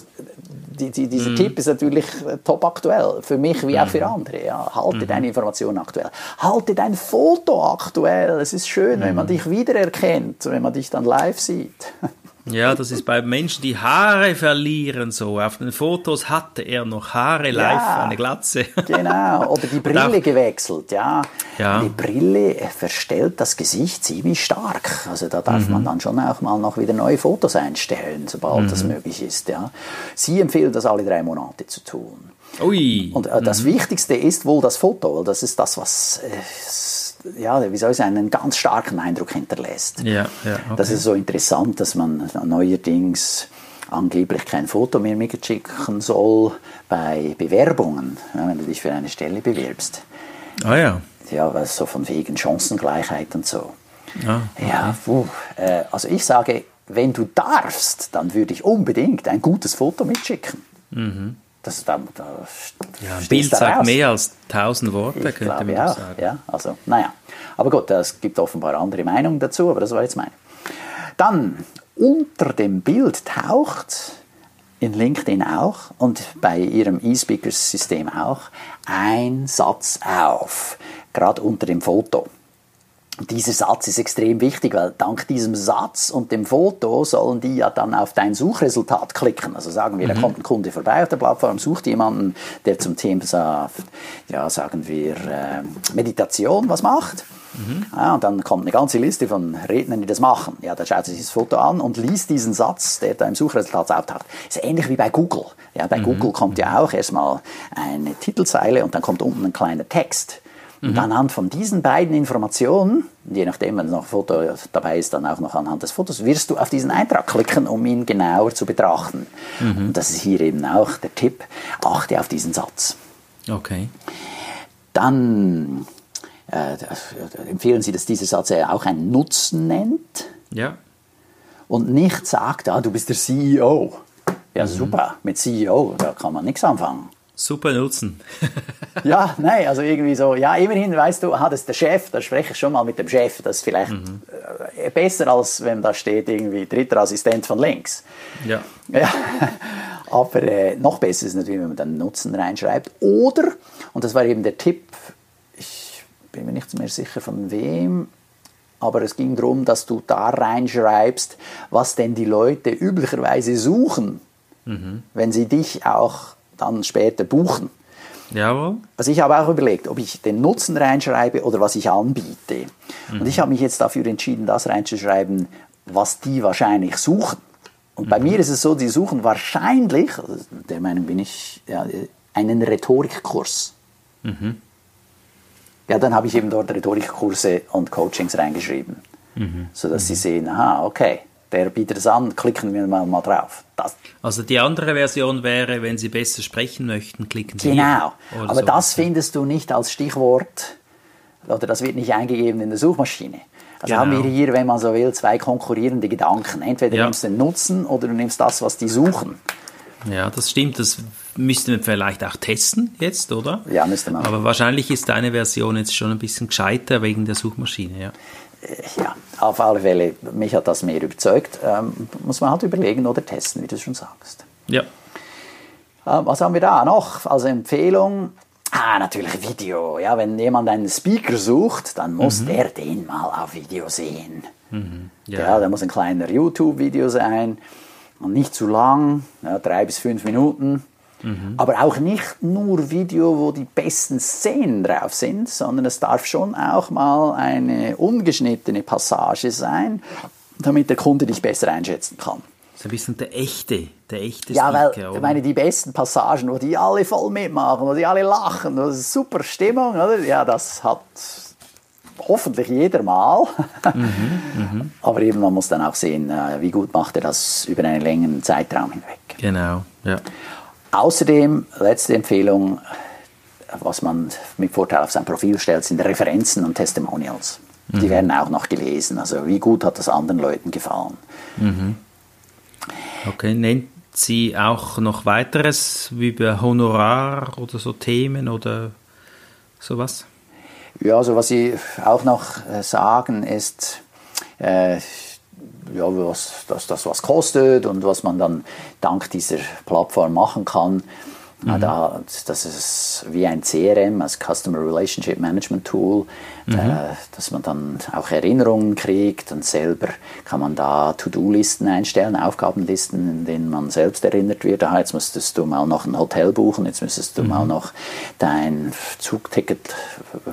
die, die, dieser mhm. Tipp ist natürlich äh, top aktuell, für mich wie auch für mhm. andere. Ja. Halte mhm. deine Informationen aktuell. Halte dein Foto aktuell. Es ist schön, wenn man mhm. dich wiedererkennt, wenn man dich dann live sieht. <laughs> Ja, das ist bei Menschen, die Haare verlieren so. Auf den Fotos hatte er noch Haare live, ja, eine Glatze. Genau, oder die <laughs> Brille gewechselt, ja. ja. Die Brille verstellt das Gesicht ziemlich stark. Also da darf mhm. man dann schon auch mal noch wieder neue Fotos einstellen, sobald mhm. das möglich ist, ja. Sie empfehlen das alle drei Monate zu tun. Ui. Und äh, das mhm. Wichtigste ist wohl das Foto, weil das ist das, was... Äh, ja, wie soll ich sagen, einen ganz starken Eindruck hinterlässt. Ja, ja, okay. Das ist so interessant, dass man neuerdings angeblich kein Foto mehr mitschicken soll bei Bewerbungen, wenn du dich für eine Stelle bewirbst. Ah ja. Ja, so von wegen Chancengleichheit und so. Ah, okay. Ja, puh, äh, also ich sage, wenn du darfst, dann würde ich unbedingt ein gutes Foto mitschicken. Mhm. Das, da, da ja, ein Bild sagt raus. mehr als tausend Worte, ich könnte man ja, sagen. Ja, also, naja. Aber gut, es gibt offenbar andere Meinungen dazu, aber das war jetzt meine. Dann, unter dem Bild taucht in LinkedIn auch und bei Ihrem E-Speakers-System auch ein Satz auf, gerade unter dem Foto dieser Satz ist extrem wichtig, weil dank diesem Satz und dem Foto sollen die ja dann auf dein Suchresultat klicken. Also sagen wir, mhm. da kommt ein Kunde vorbei auf der Plattform, sucht jemanden, der zum Thema, ja, sagen wir, äh, Meditation was macht. Mhm. Ja, und dann kommt eine ganze Liste von Rednern, die das machen. Ja, da schaut sich das Foto an und liest diesen Satz, der da im Suchresultat auftaucht. Ist ähnlich wie bei Google. Ja, bei mhm. Google kommt ja auch erstmal eine Titelzeile und dann kommt unten ein kleiner Text. Und mhm. anhand von diesen beiden Informationen, je nachdem, wenn noch ein Foto dabei ist, dann auch noch anhand des Fotos, wirst du auf diesen Eintrag klicken, um ihn genauer zu betrachten. Mhm. Und das ist hier eben auch der Tipp, achte auf diesen Satz. Okay. Dann äh, empfehlen Sie, dass dieser Satz auch einen Nutzen nennt. Ja. Und nicht sagt, ah, du bist der CEO. Ja, mhm. super, mit CEO, da kann man nichts anfangen. Super Nutzen. <laughs> ja, nein, also irgendwie so, ja, immerhin weißt du, ah, das ist der Chef, da spreche ich schon mal mit dem Chef, das ist vielleicht mhm. Äh, besser, als wenn da steht irgendwie dritter Assistent von links. Ja. <laughs> ja. Aber äh, noch besser ist natürlich, wenn man dann Nutzen reinschreibt. Oder, und das war eben der Tipp, ich bin mir nicht mehr sicher von wem, aber es ging darum, dass du da reinschreibst, was denn die Leute üblicherweise suchen, mhm. wenn sie dich auch dann später buchen. Jawohl. Also ich habe auch überlegt, ob ich den Nutzen reinschreibe oder was ich anbiete. Mhm. Und ich habe mich jetzt dafür entschieden, das reinzuschreiben, was die wahrscheinlich suchen. Und mhm. bei mir ist es so, die suchen wahrscheinlich, also der Meinung bin ich, ja, einen Rhetorikkurs. Mhm. Ja, dann habe ich eben dort Rhetorikkurse und Coachings reingeschrieben, mhm. sodass sie mhm. sehen, aha, okay, der bietet es an, klicken wir mal, mal drauf. Das. Also die andere Version wäre, wenn Sie besser sprechen möchten, klicken Sie Genau, aber so. das findest du nicht als Stichwort, oder das wird nicht eingegeben in der Suchmaschine. Also genau. haben wir hier, wenn man so will, zwei konkurrierende Gedanken. Entweder ja. nimmst du den Nutzen oder du nimmst das, was die suchen. Ja, das stimmt. Das müssten wir vielleicht auch testen jetzt, oder? Ja, müsste man. Aber wahrscheinlich ist deine Version jetzt schon ein bisschen gescheiter wegen der Suchmaschine, ja. Äh, ja, auf alle Fälle, mich hat das mehr überzeugt. Ähm, muss man halt überlegen oder testen, wie du schon sagst. Ja. Ähm, was haben wir da noch als Empfehlung? Ah, natürlich Video. Ja, wenn jemand einen Speaker sucht, dann muss mhm. der den mal auf Video sehen. Mhm. Ja. ja, da muss ein kleiner YouTube-Video sein und nicht zu lang, ja, drei bis fünf Minuten. Mhm. Aber auch nicht nur Video, wo die besten Szenen drauf sind, sondern es darf schon auch mal eine ungeschnittene Passage sein, damit der Kunde dich besser einschätzen kann. So ein bisschen der echte, der echte Ja, weil, ich meine, die besten Passagen, wo die alle voll mitmachen, wo die alle lachen, das ist super Stimmung, oder? Ja, das hat hoffentlich jeder mal. Mhm, mhm, <laughs> Aber eben, man muss dann auch sehen, äh, wie gut macht er das über einen längeren Zeitraum hinweg. Genau, ja. Außerdem, letzte Empfehlung, was man mit Vorteil auf sein Profil stellt, sind Referenzen und Testimonials. Mhm. Die werden auch noch gelesen. Also wie gut hat das anderen Leuten gefallen. Mhm. Okay, nennt Sie auch noch weiteres wie über Honorar oder so Themen oder sowas? Ja, also was Sie auch noch äh, sagen ist, äh, ja, was, dass das was kostet und was man dann dank dieser Plattform machen kann. Mhm. Da, das ist wie ein CRM, als Customer Relationship Management Tool, mhm. äh, dass man dann auch Erinnerungen kriegt und selber kann man da To-Do-Listen einstellen, Aufgabenlisten, in denen man selbst erinnert wird. Ah, jetzt müsstest du mal noch ein Hotel buchen, jetzt müsstest du mhm. mal noch dein Zugticket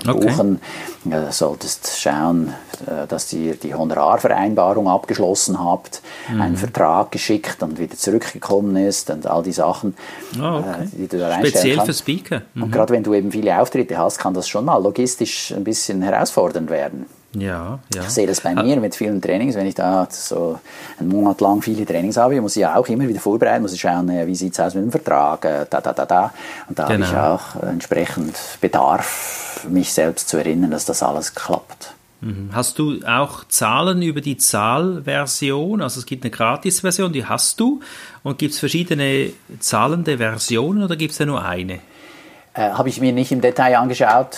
buchen. Okay. Ja, solltest schauen, äh, dass ihr die Honorarvereinbarung abgeschlossen habt, einen mhm. Vertrag geschickt und wieder zurückgekommen ist und all die Sachen. Oh, okay. äh, die du da reinstellen Speziell kannst. für Speaker. Mhm. Und gerade wenn du eben viele Auftritte hast, kann das schon mal logistisch ein bisschen herausfordernd werden. Ja, ja. Ich sehe das bei mir mit vielen Trainings, wenn ich da so einen Monat lang viele Trainings habe, muss ich ja auch immer wieder vorbereiten, muss ich schauen, wie sieht es aus mit dem Vertrag, äh, da, da, da, da. Und da genau. habe ich auch entsprechend Bedarf, mich selbst zu erinnern, dass das alles klappt. Mhm. Hast du auch Zahlen über die Zahlversion? Also es gibt eine Gratis-Version, die hast du. Und gibt es verschiedene zahlende Versionen oder gibt es ja nur eine? Äh, Habe ich mir nicht im Detail angeschaut,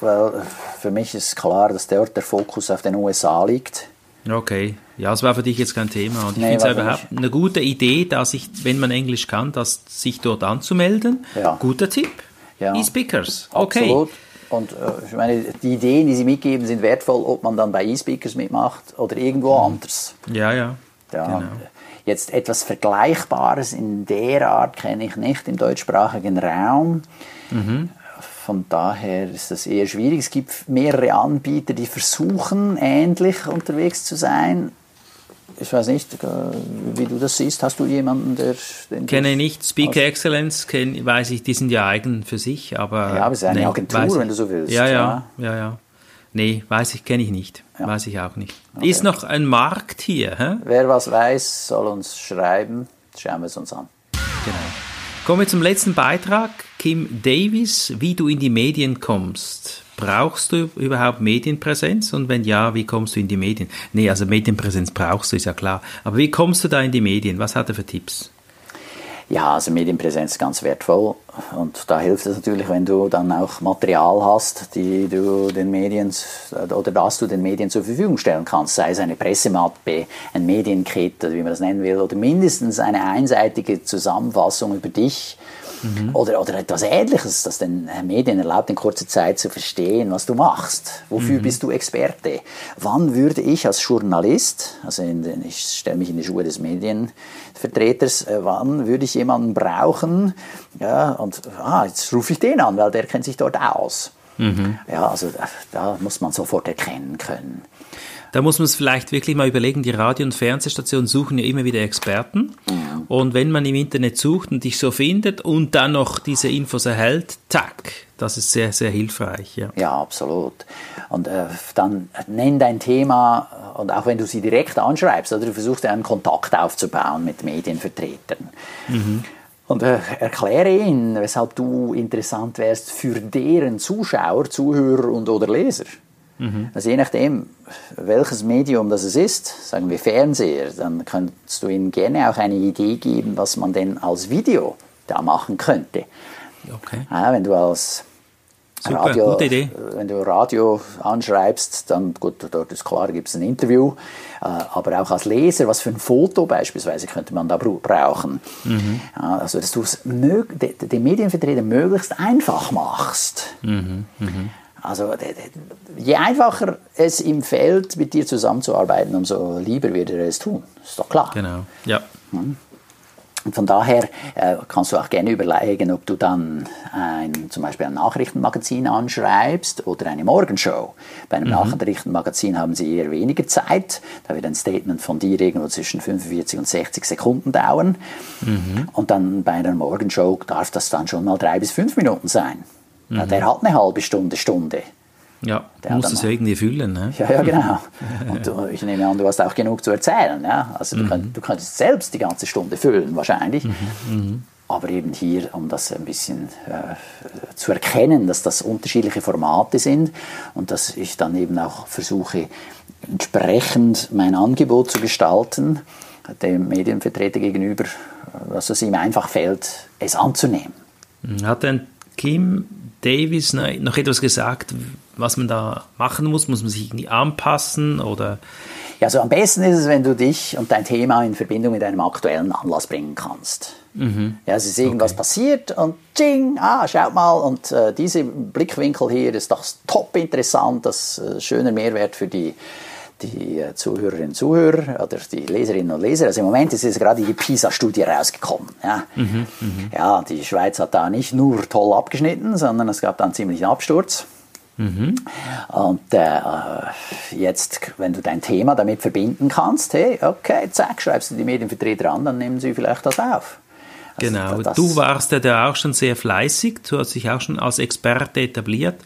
weil für mich ist klar, dass dort der Fokus auf den USA liegt. Okay, ja, es war für dich jetzt kein Thema. Und ich nee, finde es überhaupt eine gute Idee, dass ich, wenn man Englisch kann, dass sich dort anzumelden. Ja. Guter Tipp. Ja. E-Speakers. Okay. Absolut. Und äh, ich meine, die Ideen, die sie mitgeben, sind wertvoll, ob man dann bei E-Speakers mitmacht oder irgendwo mhm. anders. Ja, ja. ja genau. Jetzt etwas Vergleichbares in der Art kenne ich nicht im deutschsprachigen Raum. Mhm. Von daher ist das eher schwierig. Es gibt mehrere Anbieter, die versuchen, ähnlich unterwegs zu sein ich weiß nicht, äh, wie du das siehst. Hast du jemanden, der... Den kenne nicht. Speaker Excellence, kenn, weiß ich, die sind ja eigen für sich, aber... Ja, aber es ist eine nee, Agentur, wenn du so willst. Ja, ja, ja, ja. Nee, weiß ich, kenne ich nicht. Ja. Weiß ich auch nicht. Okay. Ist noch ein Markt hier, hä? Wer was weiß, soll uns schreiben. Schauen wir es uns an. Genau. Kommen wir zum letzten Beitrag. Kim Davis, wie du in die Medien kommst. Brauchst du überhaupt Medienpräsenz? Und wenn ja, wie kommst du in die Medien? Nee, also Medienpräsenz brauchst du, ist ja klar. Aber wie kommst du da in die Medien? Was hat er für Tipps? Ja, also Medienpräsenz ist ganz wertvoll. Und da hilft es natürlich, wenn du dann auch Material hast, die du den Medien oder das du den Medien zur Verfügung stellen kannst, sei es eine Pressemappe, ein Medienkit, wie man das nennen will, oder mindestens eine einseitige Zusammenfassung über dich mhm. oder, oder etwas Ähnliches, das den Medien erlaubt, in kurzer Zeit zu verstehen, was du machst. Wofür mhm. bist du Experte? Wann würde ich als Journalist, also den, ich stelle mich in die Schuhe des Medienvertreters, äh, wann würde ich jemanden brauchen? Ja, und ah, jetzt rufe ich den an, weil der kennt sich dort aus. Mhm. Ja, also da muss man sofort erkennen können. Da muss man es vielleicht wirklich mal überlegen, die Radio- und Fernsehstationen suchen ja immer wieder Experten. Und wenn man im Internet sucht und dich so findet und dann noch diese Infos erhält, tack, das ist sehr, sehr hilfreich. Ja, ja absolut. Und äh, dann nenn dein Thema und auch wenn du sie direkt anschreibst oder du versuchst einen Kontakt aufzubauen mit Medienvertretern. Mhm. Und äh, erkläre ihnen, weshalb du interessant wärst für deren Zuschauer, Zuhörer und oder Leser. Mhm. Also je nachdem, welches Medium das es ist, sagen wir Fernseher, dann kannst du ihnen gerne auch eine Idee geben, was man denn als Video da machen könnte. Okay. Ja, wenn du als Super, Radio, wenn du Radio anschreibst, dann gut, dort ist klar, gibt es ein Interview, äh, aber auch als Leser, was für ein Foto beispielsweise könnte man da brauchen. Mhm. also, dass du es den Medienvertreter möglichst einfach machst. Mhm. Mhm. Also je einfacher es ihm fällt, mit dir zusammenzuarbeiten, umso lieber wird er es tun. Ist doch klar. Genau, ja. Hm? Und von daher äh, kannst du auch gerne überlegen, ob du dann ein, zum Beispiel ein Nachrichtenmagazin anschreibst oder eine Morgenshow. Bei einem mhm. Nachrichtenmagazin haben sie eher weniger Zeit. Da wird ein Statement von dir irgendwo zwischen 45 und 60 Sekunden dauern. Mhm. Und dann bei einer Morgenshow darf das dann schon mal drei bis fünf Minuten sein. Mhm. Der hat eine halbe Stunde, Stunde. Ja, der muss es ja irgendwie füllen. Ne? Ja, ja, genau. <laughs> Und du, ich nehme an, du hast auch genug zu erzählen. Ja? Also du, mhm. könnt, du könntest selbst die ganze Stunde füllen, wahrscheinlich. Mhm. Mhm. Aber eben hier, um das ein bisschen äh, zu erkennen, dass das unterschiedliche Formate sind und dass ich dann eben auch versuche, entsprechend mein Angebot zu gestalten, dem Medienvertreter gegenüber, dass es ihm einfach fällt, es anzunehmen. Hat denn Kim Davis noch etwas gesagt, was man da machen muss? Muss man sich irgendwie anpassen oder? Ja, also am besten ist es, wenn du dich und dein Thema in Verbindung mit einem aktuellen Anlass bringen kannst. Mhm. Ja, es ist irgendwas okay. passiert und tsching, ah, schaut mal, und äh, dieser Blickwinkel hier ist doch top interessant, das äh, schöner Mehrwert für die die äh, Zuhörerinnen und Zuhörer oder die Leserinnen und Leser. Also im Moment ist es gerade die PISA-Studie rausgekommen. Ja. Mhm, mh. ja, die Schweiz hat da nicht nur toll abgeschnitten, sondern es gab dann ziemlich einen Absturz. Mhm. Und äh, jetzt, wenn du dein Thema damit verbinden kannst, hey, okay, zack, schreibst du die Medienvertreter an, dann nehmen sie vielleicht das auf. Also genau, du warst ja da auch schon sehr fleißig, du hast dich auch schon als Experte etabliert.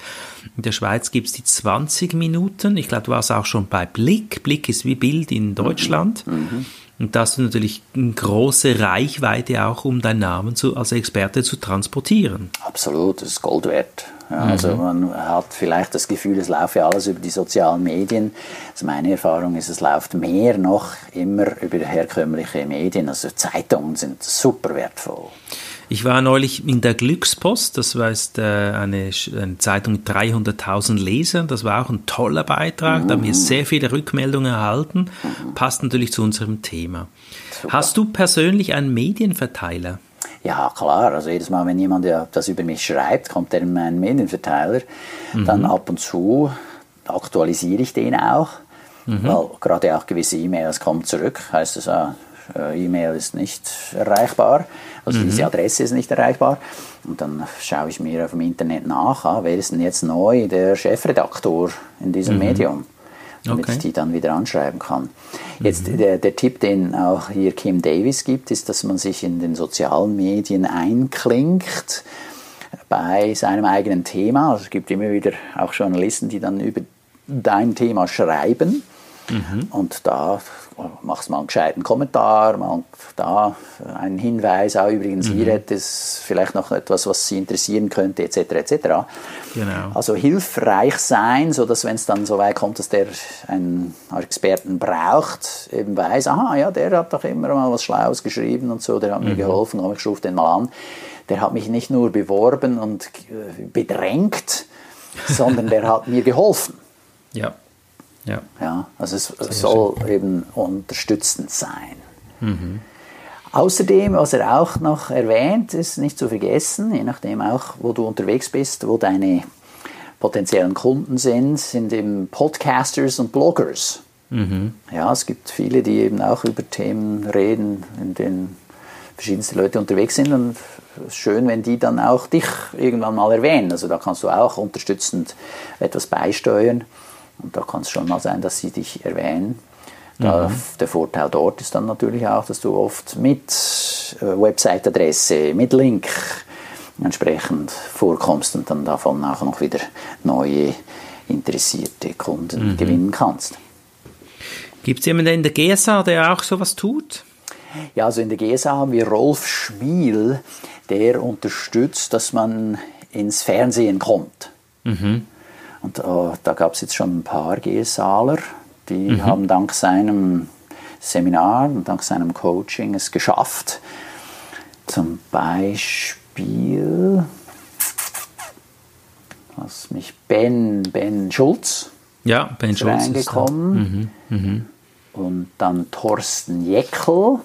In der Schweiz gibt es die 20 Minuten. Ich glaube, du warst auch schon bei Blick. Blick ist wie Bild in Deutschland. Mhm. mhm. Und da hast du natürlich eine große Reichweite auch, um deinen Namen zu, als Experte zu transportieren. Absolut, das ist Gold wert. Ja, also man hat vielleicht das Gefühl, es laufe alles über die sozialen Medien. Also meine Erfahrung ist, es läuft mehr noch immer über herkömmliche Medien. Also Zeitungen sind super wertvoll. Ich war neulich in der Glückspost, das war jetzt, äh, eine, eine, Zeitung mit 300.000 Lesern, das war auch ein toller Beitrag, da haben wir sehr viele Rückmeldungen erhalten, passt natürlich zu unserem Thema. Super. Hast du persönlich einen Medienverteiler? Ja, klar. Also jedes Mal, wenn jemand das über mich schreibt, kommt er in meinen Medienverteiler. Mhm. Dann ab und zu aktualisiere ich den auch. Mhm. Weil gerade auch gewisse E-Mails kommen zurück. Heißt es, ah, äh, E-Mail ist nicht erreichbar. Also mhm. diese Adresse ist nicht erreichbar. Und dann schaue ich mir auf dem Internet nach, ah, wer ist denn jetzt neu der Chefredaktor in diesem mhm. Medium damit okay. ich die dann wieder anschreiben kann. Jetzt mhm. der, der Tipp, den auch hier Kim Davis gibt, ist, dass man sich in den sozialen Medien einklingt bei seinem eigenen Thema. Also es gibt immer wieder auch Journalisten, die dann über dein Thema schreiben. Mhm. Und da machst mal einen gescheiten Kommentar, mal da einen Hinweis, auch übrigens mhm. hier hätte es vielleicht noch etwas, was Sie interessieren könnte, etc. etc. Genau. Also hilfreich sein, sodass wenn es dann so weit kommt, dass der einen Experten braucht, eben weiß, aha, ja, der hat doch immer mal was Schlaues geschrieben und so, der hat mhm. mir geholfen, komm, ich rufe den mal an. Der hat mich nicht nur beworben und äh, bedrängt, sondern der hat mir geholfen. Ja. Ja. ja also es Sehr soll schön. eben unterstützend sein. Mhm. Außerdem, was er auch noch erwähnt, ist nicht zu vergessen, je nachdem auch, wo du unterwegs bist, wo deine potenziellen Kunden sind, sind eben Podcasters und Bloggers. Mhm. Ja, es gibt viele, die eben auch über Themen reden, in denen verschiedenste Leute unterwegs sind und es ist schön, wenn die dann auch dich irgendwann mal erwähnen. Also da kannst du auch unterstützend etwas beisteuern. Und da kann es schon mal sein, dass sie dich erwähnen. Da, mhm. Der Vorteil dort ist dann natürlich auch, dass du oft mit äh, Website-Adresse, mit Link entsprechend vorkommst und dann davon auch noch wieder neue interessierte Kunden mhm. gewinnen kannst. Gibt es jemanden in der GSA, der auch sowas tut? Ja, also in der GSA haben wir Rolf Schmiel, der unterstützt, dass man ins Fernsehen kommt. Mhm. Und uh, da gab es jetzt schon ein paar GSAler, die mhm. haben dank seinem Seminar und dank seinem Coaching es geschafft. Zum Beispiel, was mich Ben, Ben Schulz. Ja, Ben Schulz reingekommen. Ist mhm. Mhm. Und dann Thorsten Jeckel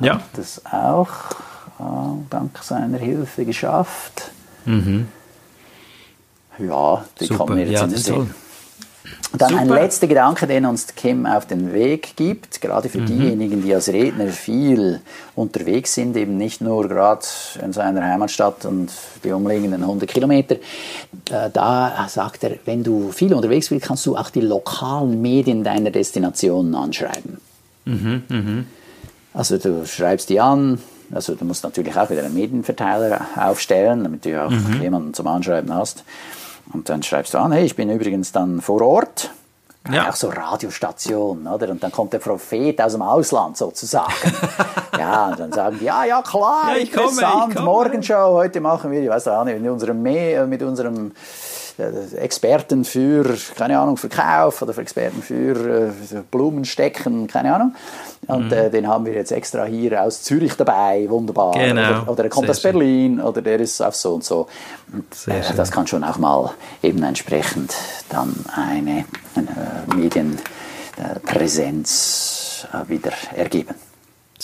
ja. hat das auch äh, dank seiner Hilfe geschafft. Mhm. Ja, die Super. kommen wir jetzt ja, in den Sinn. Und dann Super. ein letzter Gedanke, den uns Kim auf den Weg gibt, gerade für mhm. diejenigen, die als Redner viel unterwegs sind, eben nicht nur gerade in seiner Heimatstadt und die umliegenden 100 Kilometer. Äh, da sagt er, wenn du viel unterwegs bist, kannst du auch die lokalen Medien deiner Destination anschreiben. Mhm, mh. Also du schreibst die an, also du musst natürlich auch wieder einen Medienverteiler aufstellen, damit du auch mhm. jemanden zum Anschreiben hast. Und dann schreibst du an, hey, ich bin übrigens dann vor Ort. Ja. Auch so Radiostationen, oder? Und dann kommt der Prophet aus dem Ausland sozusagen. <laughs> ja, und dann sagen die, ja, ja, klar, ja, ich komme, ich komme. Morgenshow, heute machen wir, ich weiß auch nicht, mit unserem, mit unserem Experten für, keine Ahnung, Verkauf oder für Experten für äh, Blumenstecken, keine Ahnung. Und mhm. äh, den haben wir jetzt extra hier aus Zürich dabei, wunderbar. Genau. Oder, oder er kommt Sehr aus Berlin oder der ist auf so und so. Und, äh, das kann schon auch mal eben entsprechend dann eine, eine Medienpräsenz äh, wieder ergeben.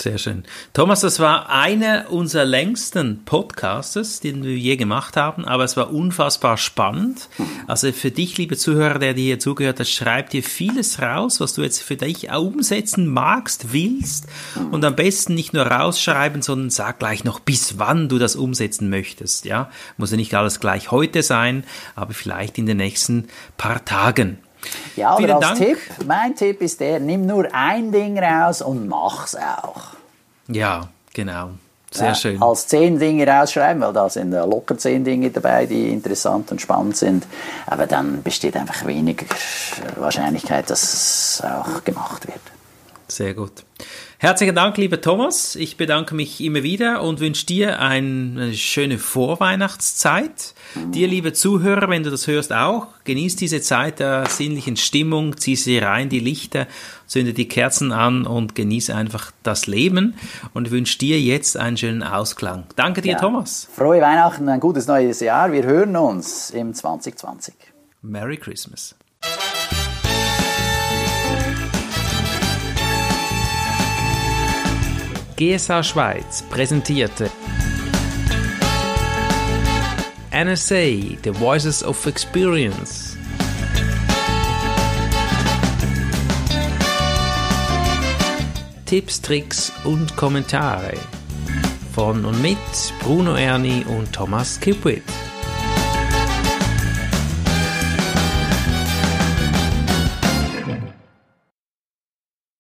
Sehr schön. Thomas, das war einer unserer längsten Podcasts, den wir je gemacht haben, aber es war unfassbar spannend. Also für dich, liebe Zuhörer, der dir hier zugehört hat, schreib dir vieles raus, was du jetzt für dich umsetzen magst, willst und am besten nicht nur rausschreiben, sondern sag gleich noch, bis wann du das umsetzen möchtest. Ja, muss ja nicht alles gleich heute sein, aber vielleicht in den nächsten paar Tagen. Ja, aber Vielen als Dank. Tipp, mein Tipp ist der, nimm nur ein Ding raus und mach's auch. Ja, genau. Sehr ja, schön. Als zehn Dinge rausschreiben, weil da sind locker zehn Dinge dabei, die interessant und spannend sind. Aber dann besteht einfach weniger Wahrscheinlichkeit, dass es auch gemacht wird. Sehr gut. Herzlichen Dank, lieber Thomas. Ich bedanke mich immer wieder und wünsche dir eine schöne Vorweihnachtszeit. Dir, liebe Zuhörer, wenn du das hörst, auch. Genieß diese Zeit der sinnlichen Stimmung, zieh sie rein, die Lichter, zünde die Kerzen an und genieße einfach das Leben und wünsche dir jetzt einen schönen Ausklang. Danke dir, ja. Thomas. Frohe Weihnachten, ein gutes neues Jahr. Wir hören uns im 2020. Merry Christmas. GSA Schweiz präsentierte NSA, The Voices of Experience. Tipps, Tricks und Kommentare von und mit Bruno Erni und Thomas Kipwit.